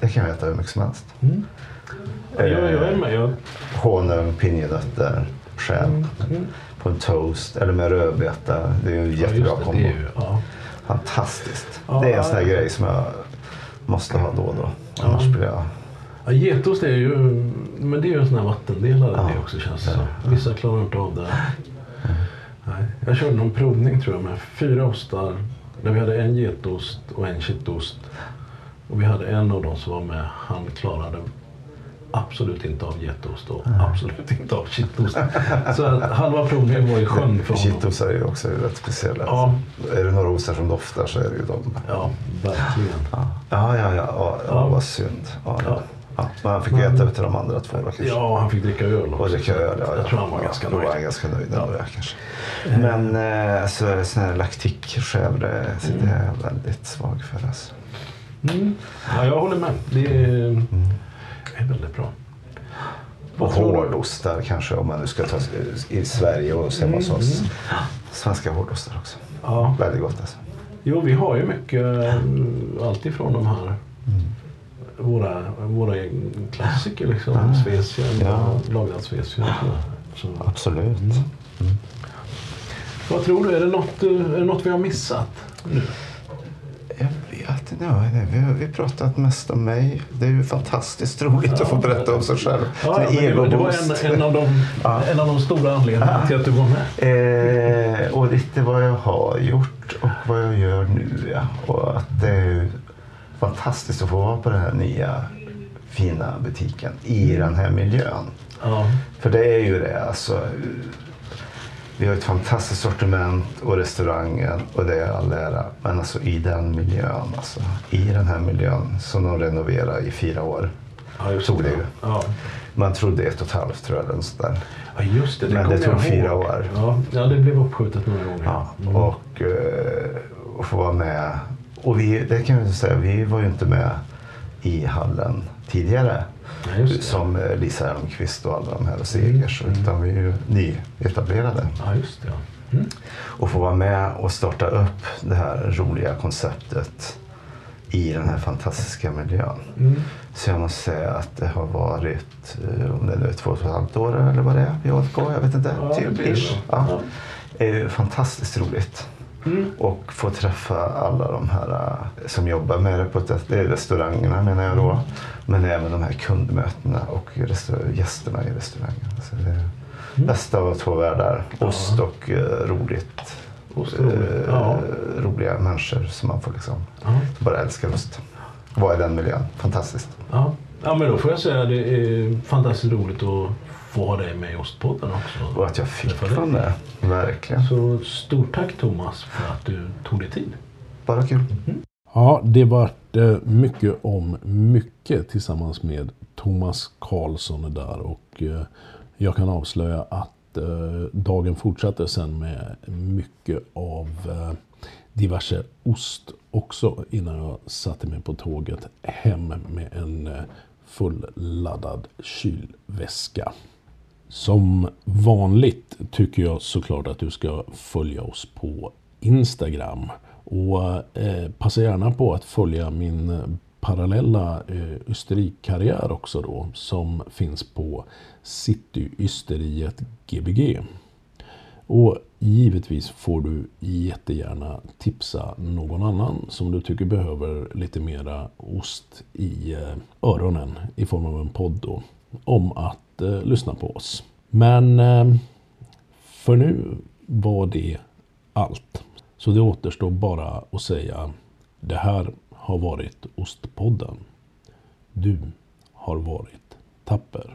det kan jag äta hur mycket som helst. Mm. Ja, jag, jag är med. Jag, Honung, pinjenötter, själv. mm. På en toast eller med rödbeta. Det är en Ja, jättebra det, kombo. det ja. Fantastiskt. Ja, det är en sån här grej som jag måste ha då och då. Annars blir jag... Ja, getost är ju, men det är ju en sån här vattendelare Ja. det också känns det som. Vissa klarar inte av det. Nej. Jag körde någon provning tror jag med fyra ostar. Där vi hade en getost och en kittost. Och vi hade en av dem som var med. Han klarade absolut inte av getost och absolut inte av kittost. Så halva provningen var i sjön för honom. Kitosar är ju också rätt speciella. Ja. Är det några ostar som doftar så är det ju de. Ja, verkligen. Ja, ja, ja. ja, ja, Ja. vad synd. Ja, Ja. ja. Men han fick ju äta utav de andra två då. Ja, han fick dricka öl också. Och dricka öl, ja, Jag ja. tror han var ja, ganska då nöjd. var han ganska nöjd Ja. ändå, ja, kanske. Men eh, så, sån här laktikchèvre, så det är jag väldigt svag för. Alltså. Mm. Ja, jag håller med. Det är, är väldigt bra. Vad Och hårdostar kanske om man nu ska ta i Sverige och se hos oss. Svenska hårdostar också. Ja. Väldigt gott alltså. Jo, vi har ju mycket, eh, allt ifrån de här våra, våra klassiker liksom. Ja. Svesien Ja. och lagrad svesien. och sådär. Så, Absolut. vad tror du? Är det, något, eh, är det något vi har missat nu? Vet. Ja, vi har vi pratat mest om mig. Det är ju fantastiskt roligt att få berätta om sig själv. Ja, ja, det, var, det var en, en, av de, Ja. en av de stora anledningarna till att du var med. Eh, och lite vad jag har gjort och vad jag gör nu. Ja. Och att det är ju fantastiskt att få vara på den här nya fina butiken i den här miljön. Ja. För det är ju det. Alltså, vi har ett fantastiskt sortiment och restaurangen och det är all ära. Men alltså i den miljön, alltså, i den här miljön som de renoverar i fyra år. Ja, Tog det ju. Ja. Man trodde ett och ett halvt tror jag. eller något där. ja, just det. det Men det tog jag fyra ihåg. år. Ja, ja, det blev uppskjutet några gånger. Ja, Mm. och, eh, och få vara med. Och vi, det kan vi säga, vi var ju inte med i hallen tidigare. Det. Som eh, Lisa Elmqvist och alla de här och Segers. Utan vi är ju nyetablerade. Ja, just det. ja. Mm. Och få vara med och starta upp det här roliga konceptet i den här fantastiska miljön. Mm. Så jag måste säga att det har varit, eh, om det nu är två och ett halvt år eller vad det är, vi har hållit på, jag vet inte. Ja, typ ish. Ja. Ja. Fantastiskt roligt. Mm. Och få träffa alla de här eh, som jobbar med det på restaurangerna menar jag då. Men även de här kundmötena och gästerna i restaurangen. Så det är bästa av två världar. Ost och eh, roligt. Ost och roligt, Eh, ja. Roliga människor som man får liksom, Ja. som bara älskar ost. Vara i den miljön. Fantastiskt. Ja. ja, men då får jag säga att det är fantastiskt roligt att få ha dig med i Ostpodden också. Och att jag fick vara med. Verkligen. Så stort tack Thomas för att du tog dig tid. Bara kul. Ja, det vart eh, mycket om mycket tillsammans med Thomas Karlsson där och eh, jag kan avslöja att eh, dagen fortsatte sen med mycket av diverse ost också innan jag satte mig på tåget hem med en fulladdad kylväska. Som vanligt tycker jag såklart att du ska följa oss på Instagram. Och eh, passa gärna på att följa min parallella eh, ysterikarriär också då som finns på Cityysteriet Gbg. Och givetvis får du jättegärna tipsa någon annan som du tycker behöver lite mera ost i eh, öronen i form av en podd då, om att att eh, lyssna på oss. Men eh, för nu var det allt. Så det återstår bara att säga det här har varit Ostpodden. Du har varit tapper.